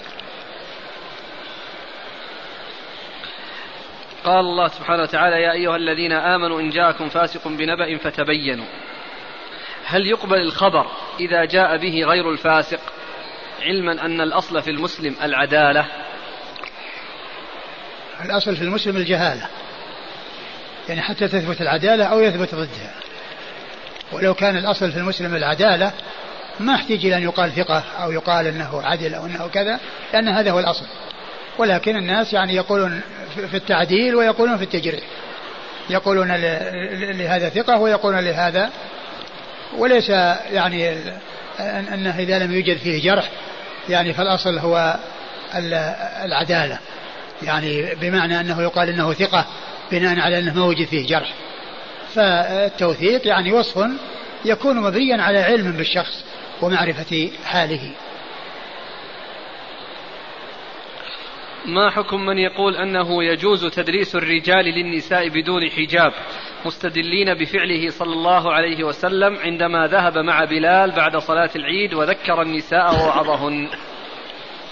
قال الله سبحانه وتعالى يا أيها الذين آمنوا إن جاءكم فاسق بنبأ فتبينوا. هل يقبل الخبر إذا جاء به غير الفاسق علما أن الأصل في المسلم العدالة؟ الأصل في المسلم الجهالة يعني حتى تثبت العدالة أو يثبت ضدها. ولو كان الأصل في المسلم العدالة ما احتاج إلى أن يقال ثقة أو يقال أنه عدل أو أنه كذا لأن هذا هو الأصل. ولكن الناس يعني يقولون في التعديل ويقولون في التجريح. يقولون لهذا ثقة ويقولون لهذا. وليس يعني أنه إذا لم يوجد فيه جرح يعني فالأصل هو العدالة. يعني بمعنى أنه يقال أنه ثقة بناء على أنه ما وجد فيه جرح. فالتوثيق يعني وصف يكون مبنيا على علم بالشخص ومعرفة حاله. ما حكم من يقول أنه يجوز تدريس الرجال للنساء بدون حجاب مستدلين بفعله صلى الله عليه وسلم عندما ذهب مع بلال بعد صلاة العيد وذكر النساء ووعظهن؟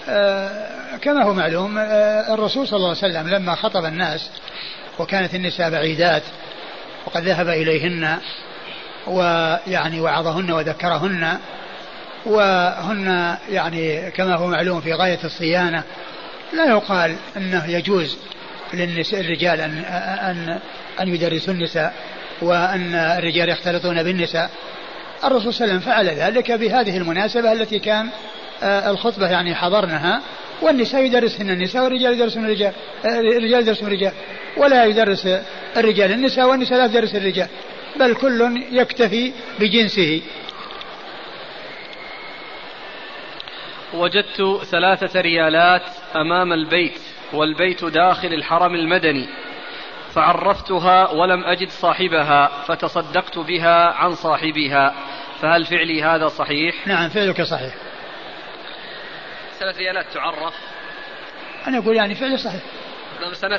آه كما هو معلوم آه الرسول صلى الله عليه وسلم لما خطب الناس وكانت النساء بعيدات وقد ذهب إليهن ويعني وعظهن وذكرهن وهن يعني كما هو معلوم في غاية الصيانة لا يقال أنه يجوز للنساء الرجال أن أن أن يدرسوا النساء وأن الرجال يختلطون بالنساء. الرسول صلى الله عليه وسلم فعل ذلك بهذه المناسبة التي كان آه، الخطبة يعني حضرنها والنساء يدرسهن النساء والرجال يدرسون الرجال آه، الرجال يدرسون الرجال. ولا يدرس الرجال النساء والنساء لا تدرس الرجال بل كل يكتفي بجنسه. وجدت ثلاثة ريالات أمام البيت والبيت داخل الحرم المدني فعرفتها ولم أجد صاحبها فتصدقت بها عن صاحبها. فهل فعلي هذا صحيح؟ نعم فعلك صحيح. ثلاث ريالات تعرف؟ أنا أقول يعني فعلي صحيح.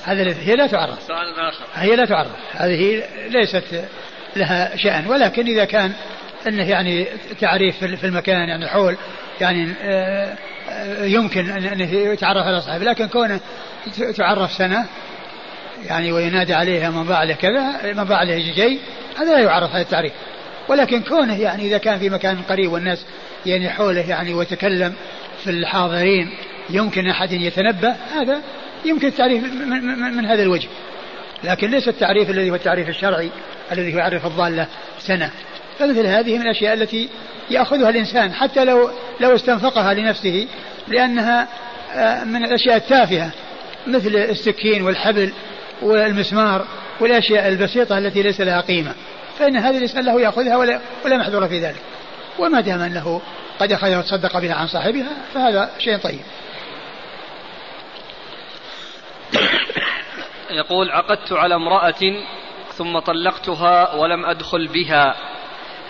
هذا هي لا تعرف. سؤال آخر. هي لا تعرف. هذه ليست لها شأن ولكن إذا كان أنه يعني تعريف في المكان يعني حول يعني آه، آه، يمكن أن يتعرف على صاحبه لكن كونه تعرف سنة يعني وينادى عليها من باع له كذا من باع له شيء هذا لا يعرف هذا التعريف. ولكن كونه يعني إذا كان في مكان قريب والناس يعني حوله يعني وتكلم في الحاضرين يمكن أحد يتنبه هذا يمكن التعريف من, من, من هذا الوجه. لكن ليس التعريف الذي هو التعريف الشرعي الذي يعرف الضالة سنة. فمثل هذه من الأشياء التي يأخذها الإنسان حتى لو لو استنفقها لنفسه لأنها آه، من الأشياء التافهة مثل السكين والحبل والمسمار والأشياء البسيطة التي ليس لها قيمة. فإن هذا الإنسان له يأخذها ولا, ولا محذور في ذلك. وما دام أنه قد أخذها وتصدق بها عن صاحبها فهذا شيء طيب. يقول عقدت على امرأة ثم طلقتها ولم أدخل بها.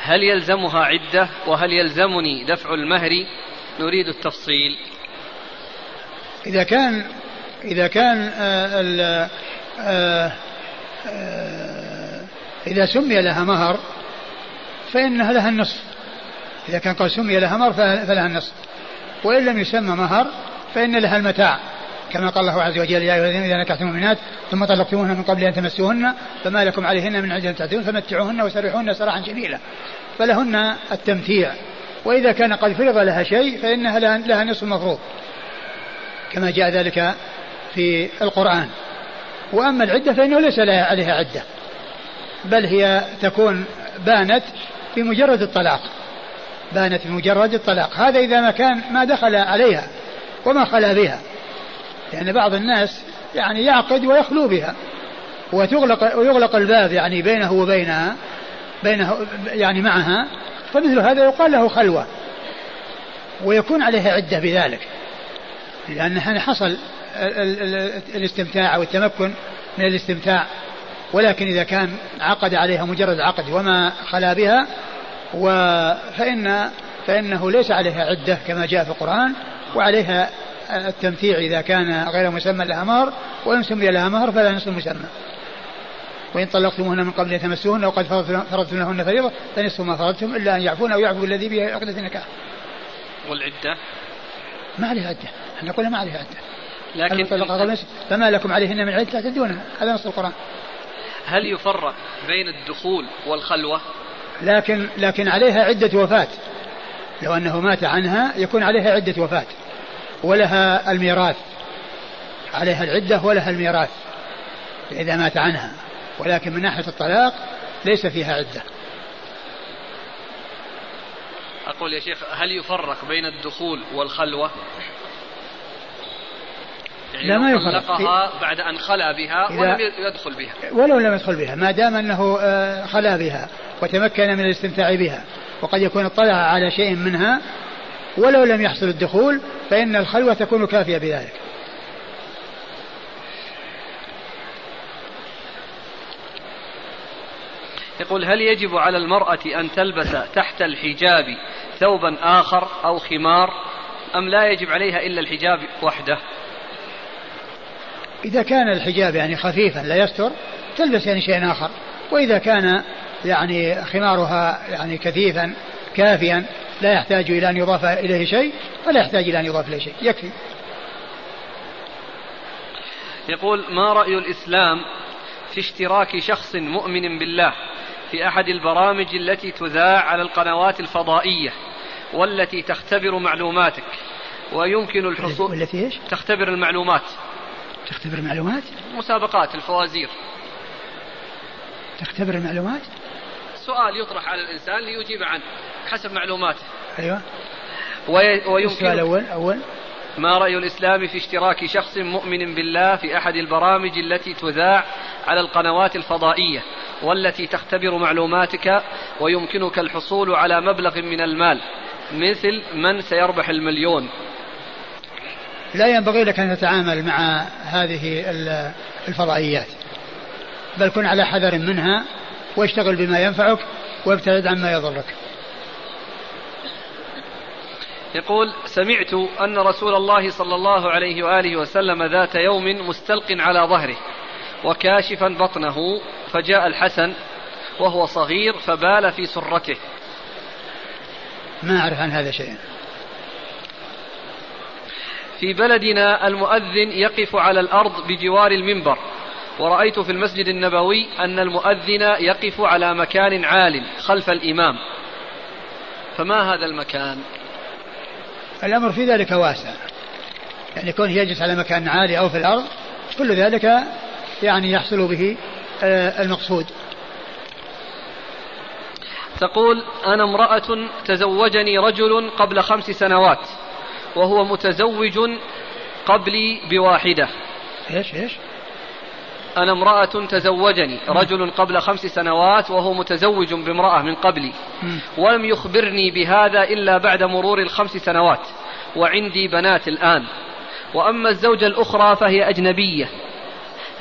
هل يلزمها عدة وهل يلزمني دفع المهر؟ نريد التفصيل. إذا كان إذا كان آه آه آه إذا سمي لها مهر فإنها لها النصف. إذا كان قد سمي لها مهر فلها النصف. وإن لم يسمى مهر فإن لها المتاع. كما قال الله عز وجل يا أيها الذين إذا نكحتم المؤمنات ثم طلقتموهن من قبل أن تمسوهن فما لكم عليهن من عجل تعتدون فمتعوهن وسرحوهن سراحا جميلا. فلهن التمتيع. وإذا كان قد فرض لها شيء فإنها لها نصف المفروض كما جاء ذلك في القرآن. وأما العدة فإنه ليس عليها عدة بل هي تكون بانت بمجرد الطلاق. بانت بمجرد الطلاق. هذا إذا ما كان ما دخل عليها وما خلا بها. لأن بعض الناس يعني يعقد ويخلو بها. وتغلق ويغلق الباب يعني بينه وبينها بينه يعني معها فمثل هذا يقال له خلوة. ويكون عليها عدة بذلك. لأن حصل الاستمتاع أو التمكن من الاستمتاع. ولكن إذا كان عقد عليها مجرد عقد وما خلا بها فإن فإنه ليس عليها عدة كما جاء في القرآن وعليها التمتيع إذا كان غير مسمى لها مهر ولم سمي لها مهر فلا نصف المسمى وإن طلقتموهن من قبل أن تمسوهن وقد فرضتم لهن فريضة فنصف ما فرضتم إلا أن يعفون أو يعفو الذي به عقدة النكاح. والعدة؟ ما عليها عدة، إحنا قلنا ما عليها عدة. لكن فما لكم عليهن من عدة تعتدونها، هذا نص القرآن. هل يفرق بين الدخول والخلوة؟ لكن لكن عليها عدة وفاة. لو أنه مات عنها يكون عليها عدة وفاة. ولها الميراث. عليها العدة ولها الميراث. إذا مات عنها. ولكن من ناحية الطلاق ليس فيها عدة. أقول يا شيخ هل يفرق بين الدخول والخلوة؟ يعني لا ما يفرق. طلقها بعد أن خلا بها ولم يدخل بها. ولو لم يدخل بها ما دام أنه آه، خلا بها وتمكن من الاستمتاع بها. وقد يكون اطلع على شيء منها ولو لم يحصل الدخول فإن الخلوة تكون كافية بذلك. يقول هل يجب على المرأة أن تلبس تحت الحجاب ثوبا آخر أو خمار أم لا يجب عليها إلا الحجاب وحده؟ إذا كان الحجاب يعني خفيفا لا يستر تلبس يعني شيء آخر. وإذا كان يعني خمارها يعني كثيفا كافيا لا يحتاج إلى أن يضاف إليه شيء فلا يحتاج إلى أن يضاف إليه شيء يكفي يقول ما رأي الإسلام في اشتراك شخص مؤمن بالله في أحد البرامج التي تذاع على القنوات الفضائية والتي تختبر معلوماتك ويمكن الحصول والتي إيش؟ تختبر المعلومات تختبر المعلومات؟ مسابقات الفوازير تختبر المعلومات؟ سؤال يطرح على الإنسان ليجيب عنه حسب معلوماته. أيوه. ويمكن السؤال الأول أول. ما رأي الإسلام في اشتراك شخص مؤمن بالله في أحد البرامج التي تذاع على القنوات الفضائية والتي تختبر معلوماتك ويمكنك الحصول على مبلغ من المال مثل من سيربح المليون. لا ينبغي لك أن تتعامل مع هذه الفضائيات بل كن على حذر منها واشتغل بما ينفعك وابتعد عما يضرك. يقول سمعت أن رسول الله صلى الله عليه وآله وسلم ذات يوم مستلق على ظهره وكاشفا بطنه فجاء الحسن وهو صغير فبال في سرته. ما أعرف عن هذا شيئا. في بلدنا المؤذن يقف على الأرض بجوار المنبر ورأيت في المسجد النبوي أن المؤذن يقف على مكان عال خلف الإمام. فما هذا المكان؟ الأمر في ذلك واسع. يعني كونه يجلس على مكان عالي أو في الأرض كل ذلك يعني يحصل به آه، المقصود. تقول أنا امرأة تزوجني رجل قبل خمس سنوات وهو متزوج قبلي بواحدة. إيش إيش؟ أنا امرأة تزوجني رجل قبل خمس سنوات وهو متزوج بامرأة من قبلي. ولم يخبرني بهذا إلا بعد مرور الخمس سنوات وعندي بنات الآن. وأما الزوجة الأخرى فهي أجنبية.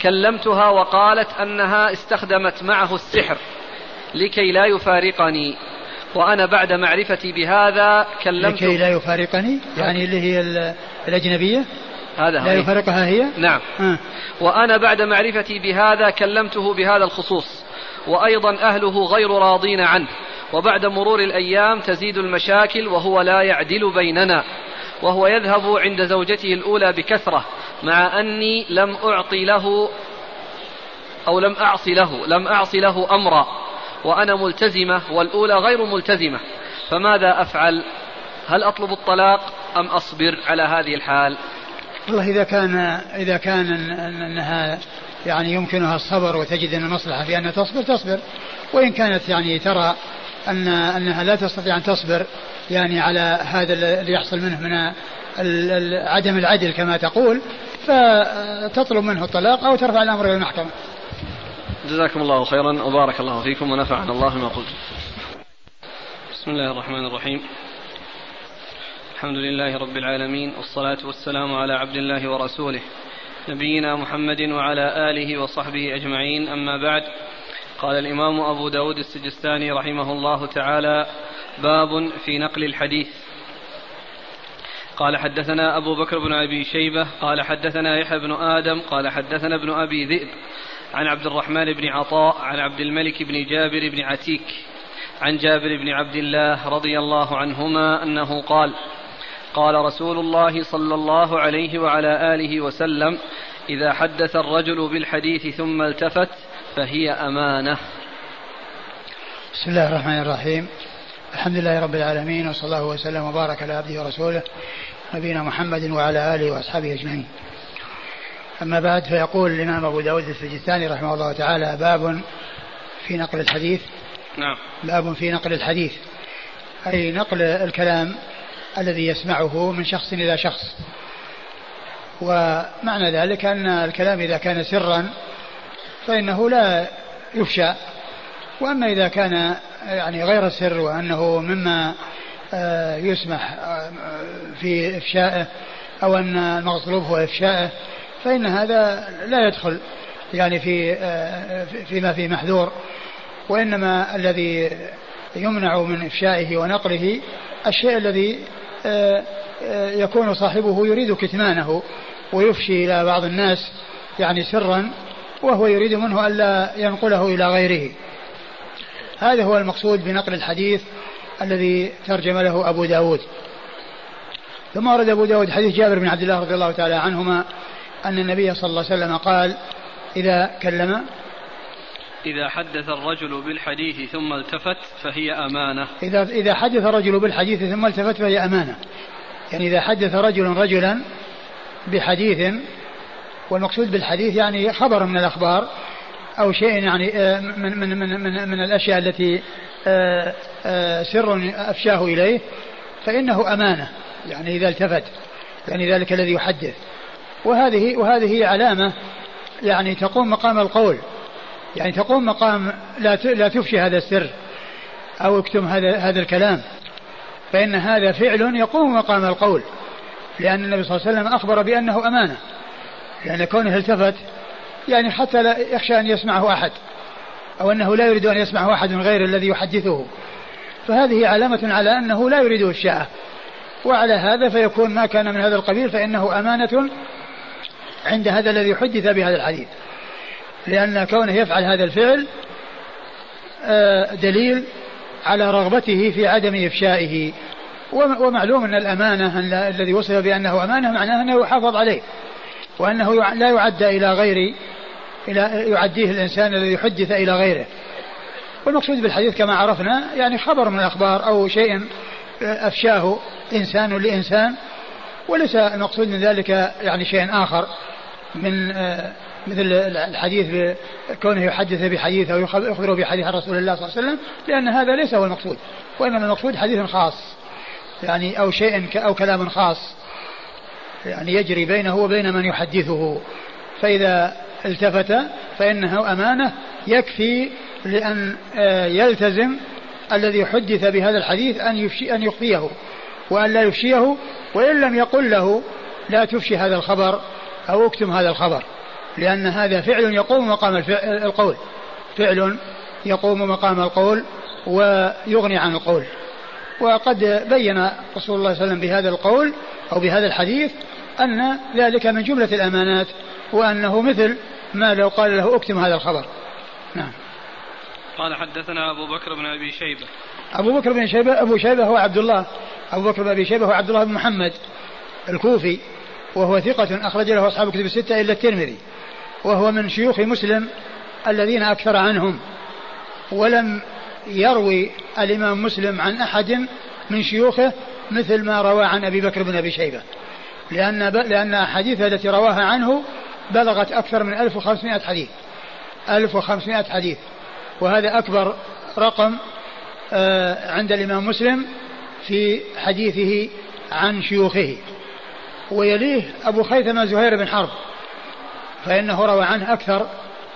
كلمتها وقالت أنها استخدمت معه السحر لكي لا يفارقني. وأنا بعد معرفتي بهذا كلمت لكي لا يفارقني؟ يعني اللي هي الأجنبية؟ هذا لا يفارقها هي؟ نعم. آه. وأنا بعد معرفتي بهذا كلمته بهذا الخصوص وأيضا أهله غير راضين عنه وبعد مرور الأيام تزيد المشاكل وهو لا يعدل بيننا وهو يذهب عند زوجته الأولى بكثرة مع أني لم أعطي له أو لم أعصي له لم أعصي له أمرا وأنا ملتزمة والأولى غير ملتزمة فماذا أفعل؟ هل أطلب الطلاق أم أصبر على هذه الحال؟ والله إذا كان إذا كان أنها يعني يمكنها الصبر وتجد أن المصلحة في أنها تصبر تصبر. وإن كانت يعني ترى أن أنها لا تستطيع أن تصبر يعني على هذا اللي يحصل منه من عدم العدل كما تقول فتطلب منه الطلاق أو ترفع الأمر إلى المحكمة. جزاكم الله خيرا وبارك الله فيكم ونفعنا الله بما قلت. بسم الله الرحمن الرحيم. الحمد لله رب العالمين والصلاة والسلام على عبد الله ورسوله نبينا محمد وعلى آله وصحبه أجمعين. أما بعد قال الإمام أبو داود السجستاني رحمه الله تعالى باب في نقل الحديث. قال حدثنا أبو بكر بن أبي شيبة قال حدثنا يحيى بن آدم قال حدثنا ابن أبي ذئب عن عبد الرحمن بن عطاء عن عبد الملك بن جابر بن عتيك عن جابر بن عبد الله رضي الله عنهما أنه قال قال رسول الله صلى الله عليه وعلى آله وسلم إذا حدث الرجل بالحديث ثم التفت فهي أمانة. بسم الله الرحمن الرحيم. الحمد لله رب العالمين وصلى الله وسلم وبارك على عبده ورسوله نبينا محمد وعلى آله وأصحابه أجمعين. أما بعد فيقول الإمام أبو داود السجستاني رحمه الله تعالى باب في نقل الحديث. نعم. باب في نقل الحديث. أي نقل الكلام الذي يسمعه من شخص إلى شخص. ومعنى ذلك أن الكلام إذا كان سرا فإنه لا يفشى. وأما إذا كان يعني غير سر وأنه مما آه، يسمح آه، في إفشائه أو أن المطلوب هو إفشائه فإن هذا لا يدخل يعني في آه، فيما فيه محذور. وإنما الذي يمنع من إفشائه ونقله الشيء الذي يكون صاحبه يريد كتمانه ويفشي إلى بعض الناس يعني سرا وهو يريد منه ألا ينقله إلى غيره. هذا هو المقصود بنقل الحديث الذي ترجم له أبو داود. ثم ورد أبو داود حديث جابر بن عبد الله رضي الله تعالى عنهما أن النبي صلى الله عليه وسلم قال إذا كلم إذا حدث الرجل بالحديث ثم التفت فهي أمانة. إذا إذا حدث الرجل بالحديث ثم التفت فهي أمانة. يعني إذا حدث رجل رجلا بحديث والمقصود بالحديث يعني خبر من الأخبار أو شيء يعني آه، من من من من, من الأشياء التي آه، آه، سر أفشاه إليه فإنه أمانة يعني إذا التفت يعني ذلك الذي يحدث. وهذه وهذه علامة يعني تقوم مقام القول. يعني تقوم مقام لا لا تفشي هذا السر أو اكتم هذا هذا الكلام. فإن هذا فعل يقوم مقام القول لأن النبي صلى الله عليه وسلم أخبر بأنه أمانة. لأن كونه التفت يعني حتى لا يخشى أن يسمعه أحد أو أنه لا يريد أن يسمعه أحد غير الذي يحدثه. فهذه علامة على أنه لا يريد الشاء وعلى هذا فيكون ما كان من هذا القبيل فإنه أمانة عند هذا الذي حدث بهذا الحديث. لأن كونه يفعل هذا الفعل آه، دليل على رغبته في عدم إفشائه. ومعلوم أن الأمانة الذي وصف بأنه أمانة معناه أنه يحافظ عليه وأنه لا يعدى إلى غير إلى يعديه الإنسان الذي حدث إلى غيره. والمقصود بالحديث كما عرفنا يعني خبر من الأخبار أو شيء أفشاه إنسان لإنسان وليس المقصود من ذلك يعني شيء آخر من مثل الحديث كونه يحدث بحديث أو يخبر بحديث رسول الله صلى الله عليه وسلم لأن هذا ليس هو المقصود وإنما المقصود حديث خاص يعني أو شيء أو كلام خاص يعني يجري بينه وبين من يحدثه فإذا التفت فإنه أمانة يكفي لأن آه، يلتزم الذي حدث بهذا الحديث أن يفشي أن يخفيه وأن لا يفشيه وإن لم يقل له لا تفشي هذا الخبر أو اكتم هذا الخبر. لأن هذا فعل يقوم مقام القول. فعل يقوم مقام القول ويغني عن القول. وقد بين رسول الله صلى الله عليه وسلم بهذا القول أو بهذا الحديث أن ذلك من جملة الأمانات وأنه مثل ما لو قال له اكتم هذا الخبر. نعم. قال حدثنا أبو بكر بن أبي شيبة. أبو بكر بن شيبة أبو شيبة هو عبد الله. أبو بكر بن أبي شيبة هو عبد الله بن محمد الكوفي وهو ثقة أخرج له أصحاب الكتب الستة إلا الترمذي. وهو من شيوخ مسلم الذين أكثر عنهم ولم يروي الإمام مسلم عن أحد من شيوخه مثل ما روى عن أبي بكر بن أبي شيبة لأن لأن أحاديث التي رواها عنه بلغت أكثر من 1500 حديث 1500 حديث وهذا أكبر رقم آه، عند الإمام مسلم في حديثه عن شيوخه. ويليه أبو خيثمة زهير بن حرب فإنه روى عنه أكثر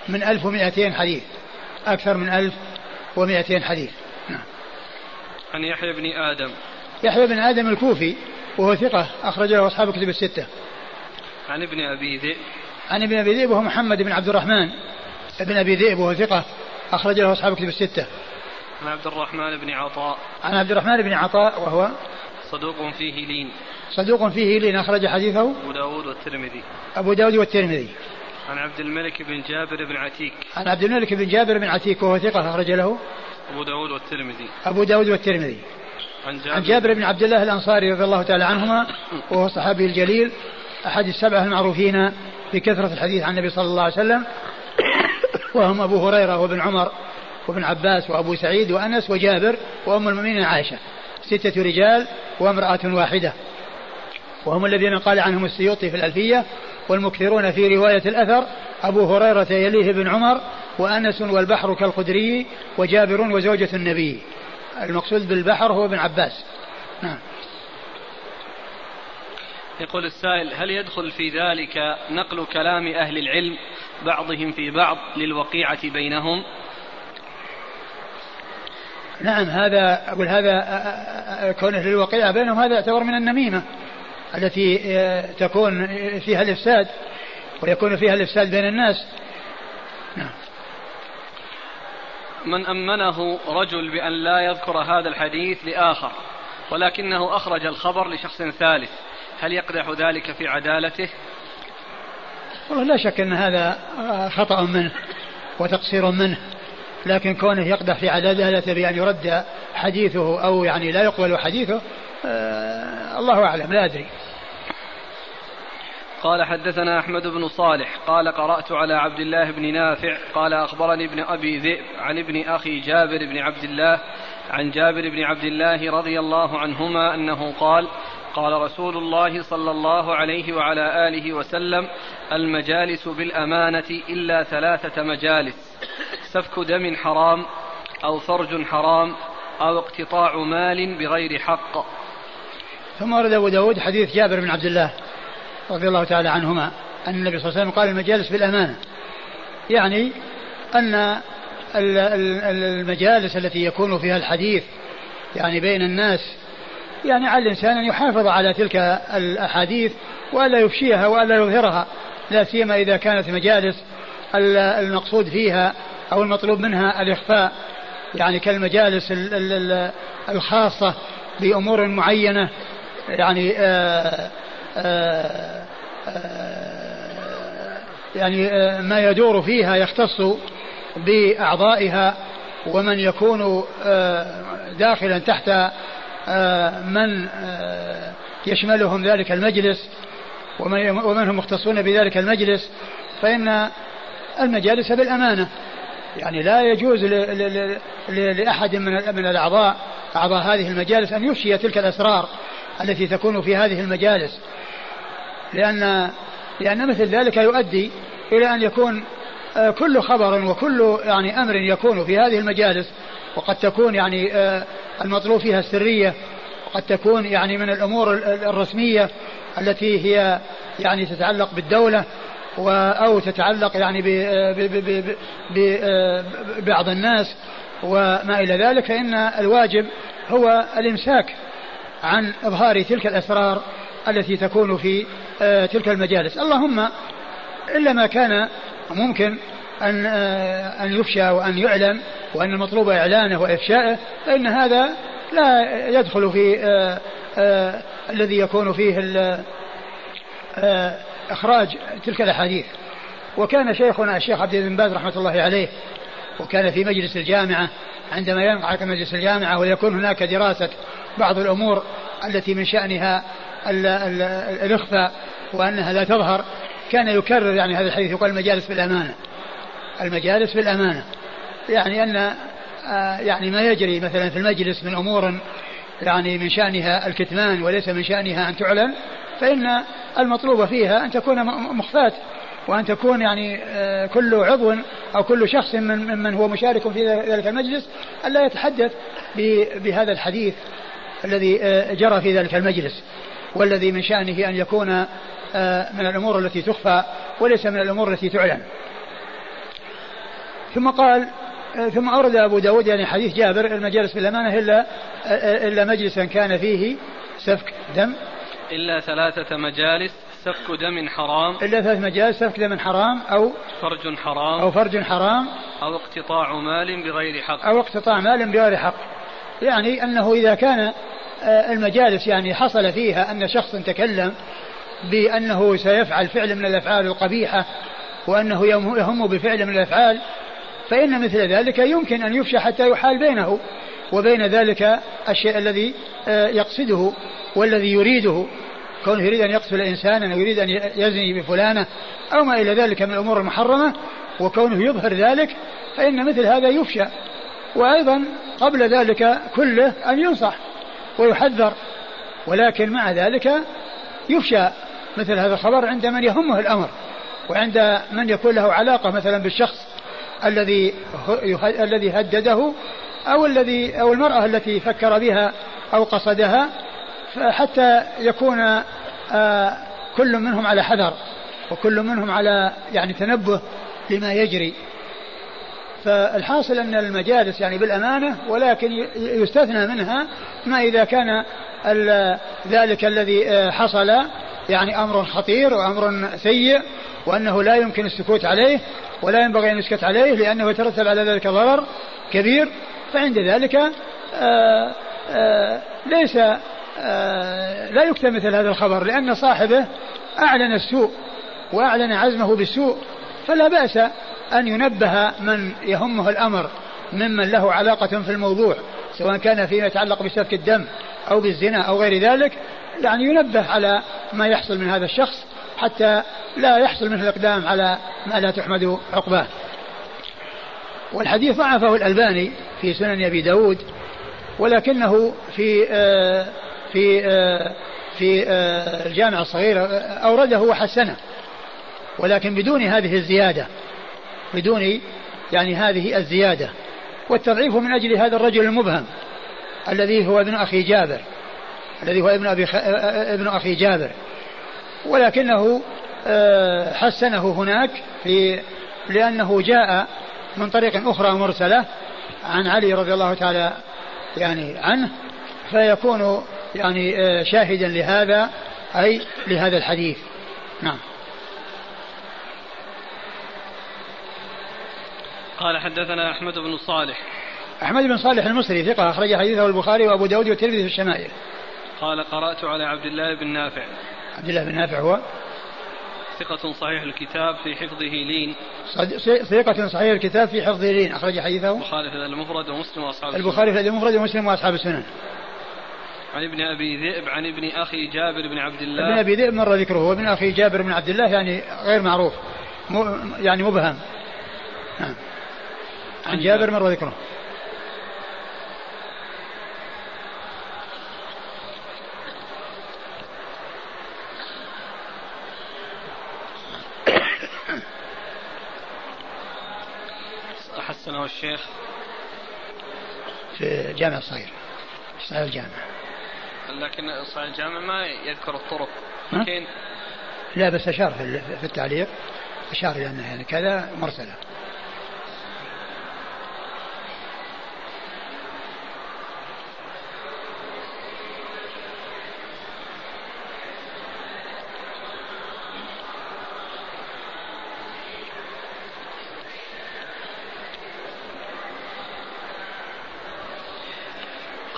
من 1200 حديث. أكثر من 1200 حديث. نعم. عن يحيى بن آدم. يحيى بن آدم الكوفي وهو ثقة أخرج له أصحاب كتب الستة. عن ابن أبي ذئب. عن ابن أبي ذئب وهو محمد بن عبد الرحمن. ابن أبي ذئب وهو ثقة أخرج له أصحاب كتب الستة. عن عبد الرحمن بن عطاء. عن عبد الرحمن بن عطاء وهو صدوق فيه لين. صدوق فيه لين أخرج حديثه أبو داود والترمذي. أبو داود والترمذي. عن عبد الملك بن جابر بن عتيك. عن عبد الملك بن جابر بن عتيك وهو ثقة أخرج له. أبو داود والترمذي. أبو داود والترمذي. عن جابر, عن جابر بن عبد الله الأنصاري رضي الله تعالى عنهما (coughs) وهو الصحابي الجليل. أحد السبعة المعروفين بكثرة الحديث عن النبي صلى الله عليه وسلم. (coughs) وهم أبو هريرة وابن عمر وابن عباس وأبو سعيد وأنس وجابر وأم المؤمنين عائشة. ستة رجال وامرأة واحدة. وهم الذين قال عنهم السيوطي في الألفية والمكثرون في رواية الأثر أبو هريرة يليه بن عمر وأنس والبحر كالقدري وجابر وزوجة النبي. المقصود بالبحر هو ابن عباس. نعم. يقول السائل هل يدخل في ذلك نقل كلام أهل العلم بعضهم في بعض للوقيعة بينهم؟ نعم هذا أقول هذا كونه للوقيعة بينهم هذا يعتبر من النميمة. التي تكون فيها الإفساد ويكون فيها الإفساد بين الناس. نعم. من أمنه رجل بأن لا يذكر هذا الحديث لآخر ولكنه أخرج الخبر لشخص ثالث هل يقدح ذلك في عدالته؟ والله لا شك أن هذا خطأ منه وتقصير منه لكن كونه يقدح في عدالته بأن يرد حديثه أو يعني لا يقبل حديثه آه الله أعلم لا أدري. قال حدثنا أحمد بن صالح قال قرأت على عبد الله بن نافع قال أخبرني ابن أبي ذئب عن ابن أخي جابر بن عبد الله عن جابر بن عبد الله رضي الله عنهما أنه قال قال رسول الله صلى الله عليه وعلى آله وسلم المجالس بالأمانة إلا ثلاثة مجالس سفك دم حرام أو فرج حرام أو اقتطاع مال بغير حق. ثم ورد أبو داود حديث جابر بن عبد الله رضي الله تعالى عنهما أن النبي صلى الله عليه وسلم قال المجالس بالأمانة. يعني أن المجالس التي يكون فيها الحديث يعني بين الناس يعني على الإنسان أن يحافظ على تلك الأحاديث وألا يفشيها وألا يظهرها لا سيما إذا كانت مجالس المقصود فيها أو المطلوب منها الإخفاء. يعني كالمجالس الخاصة بأمور معينة يعني آآ آآ آآ يعني ما يدور فيها يختص بأعضائها ومن يكون داخلا تحت من يشملهم ذلك المجلس ومن هم مختصون بذلك المجلس فإن المجالس بالأمانة. يعني لا يجوز لأحد من من الأعضاء أعضاء هذه المجالس أن يفشي تلك الأسرار. التي تكون في هذه المجالس. لأن لأن مثل ذلك يؤدي إلى أن يكون كل خبر وكل يعني أمر يكون في هذه المجالس. وقد تكون يعني المطلوب فيها السرية. وقد تكون يعني من الأمور الرسمية التي هي يعني تتعلق بالدولة أو تتعلق يعني ببعض الناس وما إلى ذلك. فإن الواجب هو الإمساك عن إظهار تلك الأسرار التي تكون في تلك المجالس. اللهم إلا ما كان ممكن أن أن يفشى وأن يعلن وأن المطلوب إعلانه وإفشائه فإن هذا لا يدخل في الذي يكون فيه إخراج تلك الأحاديث. وكان شيخنا الشيخ عبد بن باز رحمة الله عليه وكان في مجلس الجامعة عندما ينقعد مجلس الجامعة ويكون هناك دراسة بعض الأمور التي من شأنها الإخفاء وأنها لا تظهر كان يكرر يعني هذا الحديث يقول المجالس بالأمانة. المجالس بالأمانة. يعني أن يعني ما يجري مثلا في المجلس من أمور يعني من شأنها الكتمان وليس من شأنها أن تعلن فإن المطلوب فيها أن تكون مخفاة وأن تكون يعني كل عضو أو كل شخص من من هو مشارك في ذلك المجلس ألا يتحدث بهذا الحديث. الذي آه، جرى في ذلك المجلس والذي من شأنه أن يكون آه، من الأمور التي تخفى وليس من الأمور التي تعلن. ثم قال آه، ثم أورد أبو داود يعني حديث جابر المجالس بالأمانة إلا إلا مجلسا كان فيه سفك دم. إلا ثلاثة مجالس سفك دم حرام. إلا ثلاث مجالس سفك دم حرام أو فرج حرام. أو فرج حرام أو اقتطاع مال بغير حق. أو اقتطاع مال بغير حق. يعني أنه إذا كان آه، المجالس يعني حصل فيها أن شخص تكلم بأنه سيفعل فعل من الأفعال القبيحة وأنه يهم بفعل من الأفعال فإن مثل ذلك يمكن أن يفشى حتى يحال بينه وبين ذلك الشيء الذي آه، يقصده والذي يريده. كونه يريد أن يقتل إنسانا أو يريد أن يزني بفلانة أو ما إلى ذلك من الأمور المحرمة وكونه يظهر ذلك فإن مثل هذا يفشى. وأيضا قبل ذلك كله أن ينصح ويحذر ولكن مع ذلك يفشى مثل هذا الخبر عند من يهمه الأمر وعند من يكون له علاقة مثلا بالشخص الذي الذي هدده أو الذي أو المرأة التي فكر بها أو قصدها حتى يكون آه، كل منهم على حذر وكل منهم على يعني تنبه لما يجري. فالحاصل أن المجالس يعني بالأمانة ولكن يستثنى منها ما إذا كان ذلك الذي آه، حصل يعني أمر خطير وأمر سيء وأنه لا يمكن السكوت عليه ولا ينبغي أن يسكت عليه لأنه يترتب على ذلك ضرر كبير. فعند ذلك آآ آه، آآ ليس آآ لا يكتب مثل هذا الخبر لأن صاحبه أعلن السوء وأعلن عزمه بالسوء فلا بأس أن ينبه من يهمه الأمر ممن له علاقة في الموضوع سواء كان فيما يتعلق بسفك الدم أو بالزنا أو غير ذلك يعني ينبه على ما يحصل من هذا الشخص حتى لا يحصل منه الإقدام على ما لا تحمد عقباه. والحديث ضعفه الألباني في سنن أبي داود ولكنه في آه في آه في آه الجامع الصغير أورده وحسنه ولكن بدون هذه الزيادة بدون يعني هذه الزيادة. والتضعيف من أجل هذا الرجل المبهم الذي هو ابن أخي جابر الذي هو ابن أبي خ... ابن أخي جابر. ولكنه آه، حسنه هناك في لأنه جاء من طريق أخرى مرسلة عن علي رضي الله تعالى يعني عنه فيكون يعني آه، شاهدا لهذا أي لهذا الحديث. نعم. قال حدثنا أحمد بن صالح. أحمد بن صالح المصري ثقة أخرج حديثه البخاري وأبو داود والترمذي في الشمائل. قال قرأت على عبد الله بن نافع. عبد الله بن نافع هو؟ ثقة صحيح الكتاب في حفظه لين. ثقة صحيح الكتاب في حفظه لين أخرج حديثه. البخاري في المفرد ومسلم وأصحاب البخاري في المفرد ومسلم وأصحاب السنن. عن ابن أبي ذئب عن ابن أخي جابر بن عبد الله. ابن أبي ذئب مر ذكره وابن أخي جابر بن عبد الله يعني غير معروف يعني مبهم. نعم. عن جابر مر ذكره. حسنه الشيخ. في الجامع الصغير صحيح الجامع. لكن صحيح الجامع ما يذكر الطرق. لكن لا بس أشار في التعليق. أشار إلى أنه يعني كذا مرسلة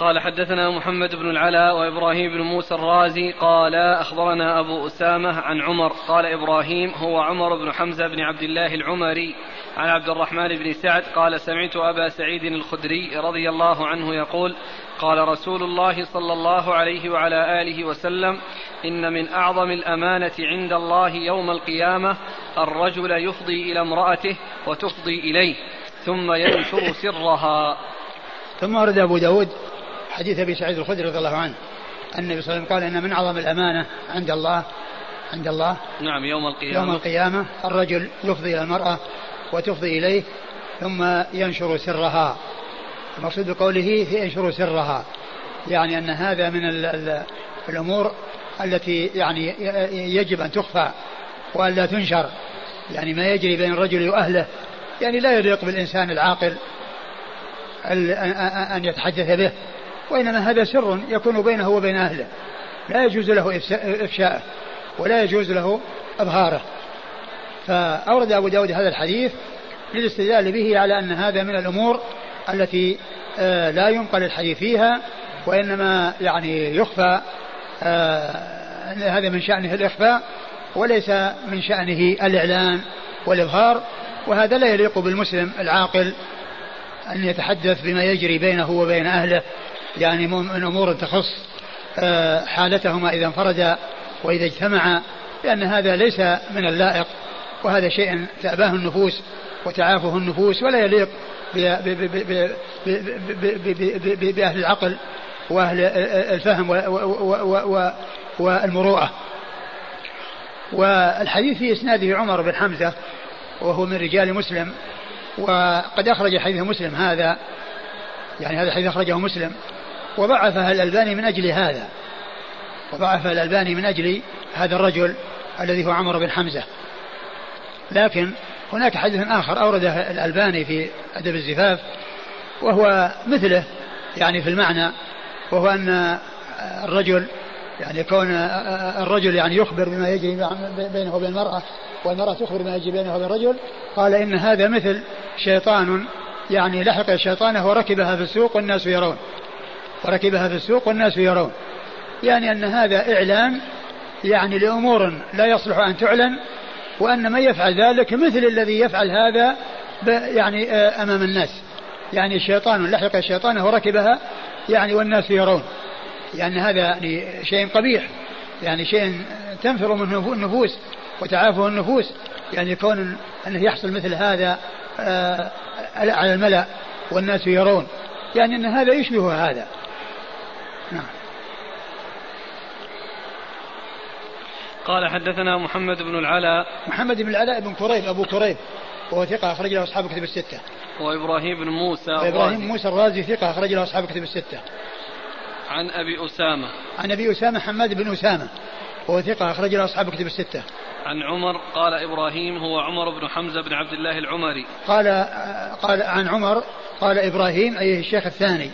قال حدثنا محمد بن العلاء وإبراهيم بن موسى الرازي قال أخبرنا أبو أسامة عن عمر قال إبراهيم هو عمر بن حمزة بن عبد الله العمري عن عبد الرحمن بن سعد قال سمعت أبا سعيد الخدري رضي الله عنه يقول قال رسول الله صلى الله عليه وعلى آله وسلم إن من أعظم الأمانة عند الله يوم القيامة الرجل يفضي إلى امرأته وتفضي إليه ثم ينشر سرها. ثم ورد أبو داود حديث أبي سعيد الخدري رضي الله عنه. النبي صلى الله عليه وسلم قال إن من أعظم الأمانة عند الله عند الله. نعم يوم القيامة. يوم القيامة الرجل يفضي إلى المرأة وتفضي إليه ثم ينشر سرها. المقصود بقوله ينشر سرها يعني أن هذا من ال ال الأمور التي يعني يجب أن تخفى وأن لا تنشر. يعني ما يجري بين الرجل وأهله. يعني لا يليق بالإنسان العاقل أن يتحدث به. وإنما هذا سر يكون بينه وبين أهله. لا يجوز له إفشاءه ولا يجوز له إظهاره. فأورد أبو داود هذا الحديث للاستدلال به على أن هذا من الأمور التي آه، لا ينقل الحديث فيها وإنما يعني يخفى آه، هذا من شأنه الإخفاء وليس من شأنه الإعلان والإظهار وهذا لا يليق بالمسلم العاقل أن يتحدث بما يجري بينه وبين أهله يعني من أمور تخص آه، حالتهما إذا انفردا وإذا اجتمعا لأن هذا ليس من اللائق وهذا شيء تأباه النفوس وتعافه النفوس ولا يليق بأهل العقل وأهل الفهم والمروءة والحديث في إسناده عمر بن حمزة وهو من رجال مسلم وقد أخرج حديث مسلم هذا يعني هذا الحديث أخرجه مسلم وضعفها الألباني من أجل هذا. وضعف الألباني من أجل هذا الرجل الذي هو عمر بن حمزة. لكن هناك حديث آخر أورده الألباني في أدب الزفاف وهو مثله يعني في المعنى وهو أن الرجل يعني كون الرجل يعني يخبر بما يجري بينه وبين المرأة والمرأة تخبر بما يجري بينه وبين الرجل قال إن هذا مثل شيطان يعني لحق شيطانه وركبها في السوق والناس يرون. وركبها في السوق والناس يرون. يعني أن هذا إعلان يعني لأمور لا يصلح أن تعلن وأن من يفعل ذلك مثل الذي يفعل هذا يعني آه، أمام الناس. يعني الشيطان لحق شيطانه وركبها يعني والناس يرون. يعني هذا يعني شيء قبيح يعني شيء تنفر منه النفوس وتعافه النفوس. يعني كون أنه يحصل مثل هذا آه، على الملأ والناس يرون. يعني أن هذا يشبه هذا. نعم. قال حدثنا محمد بن العلاء. محمد بن العلاء بن كريب أبو كريب. وهو ثقة أخرج له أصحاب كتب الستة. وإبراهيم بن موسى وإبراهيم موسى الرازي ثقة أخرج له أصحاب كتب الستة. عن أبي أسامة. عن أبي أسامة حماد بن أسامة. وهو ثقة أخرج له أصحاب كتب الستة. عن عمر قال إبراهيم هو عمر بن حمزة بن عبد الله العمري. قال قال عن عمر قال إبراهيم أي الشيخ الثاني.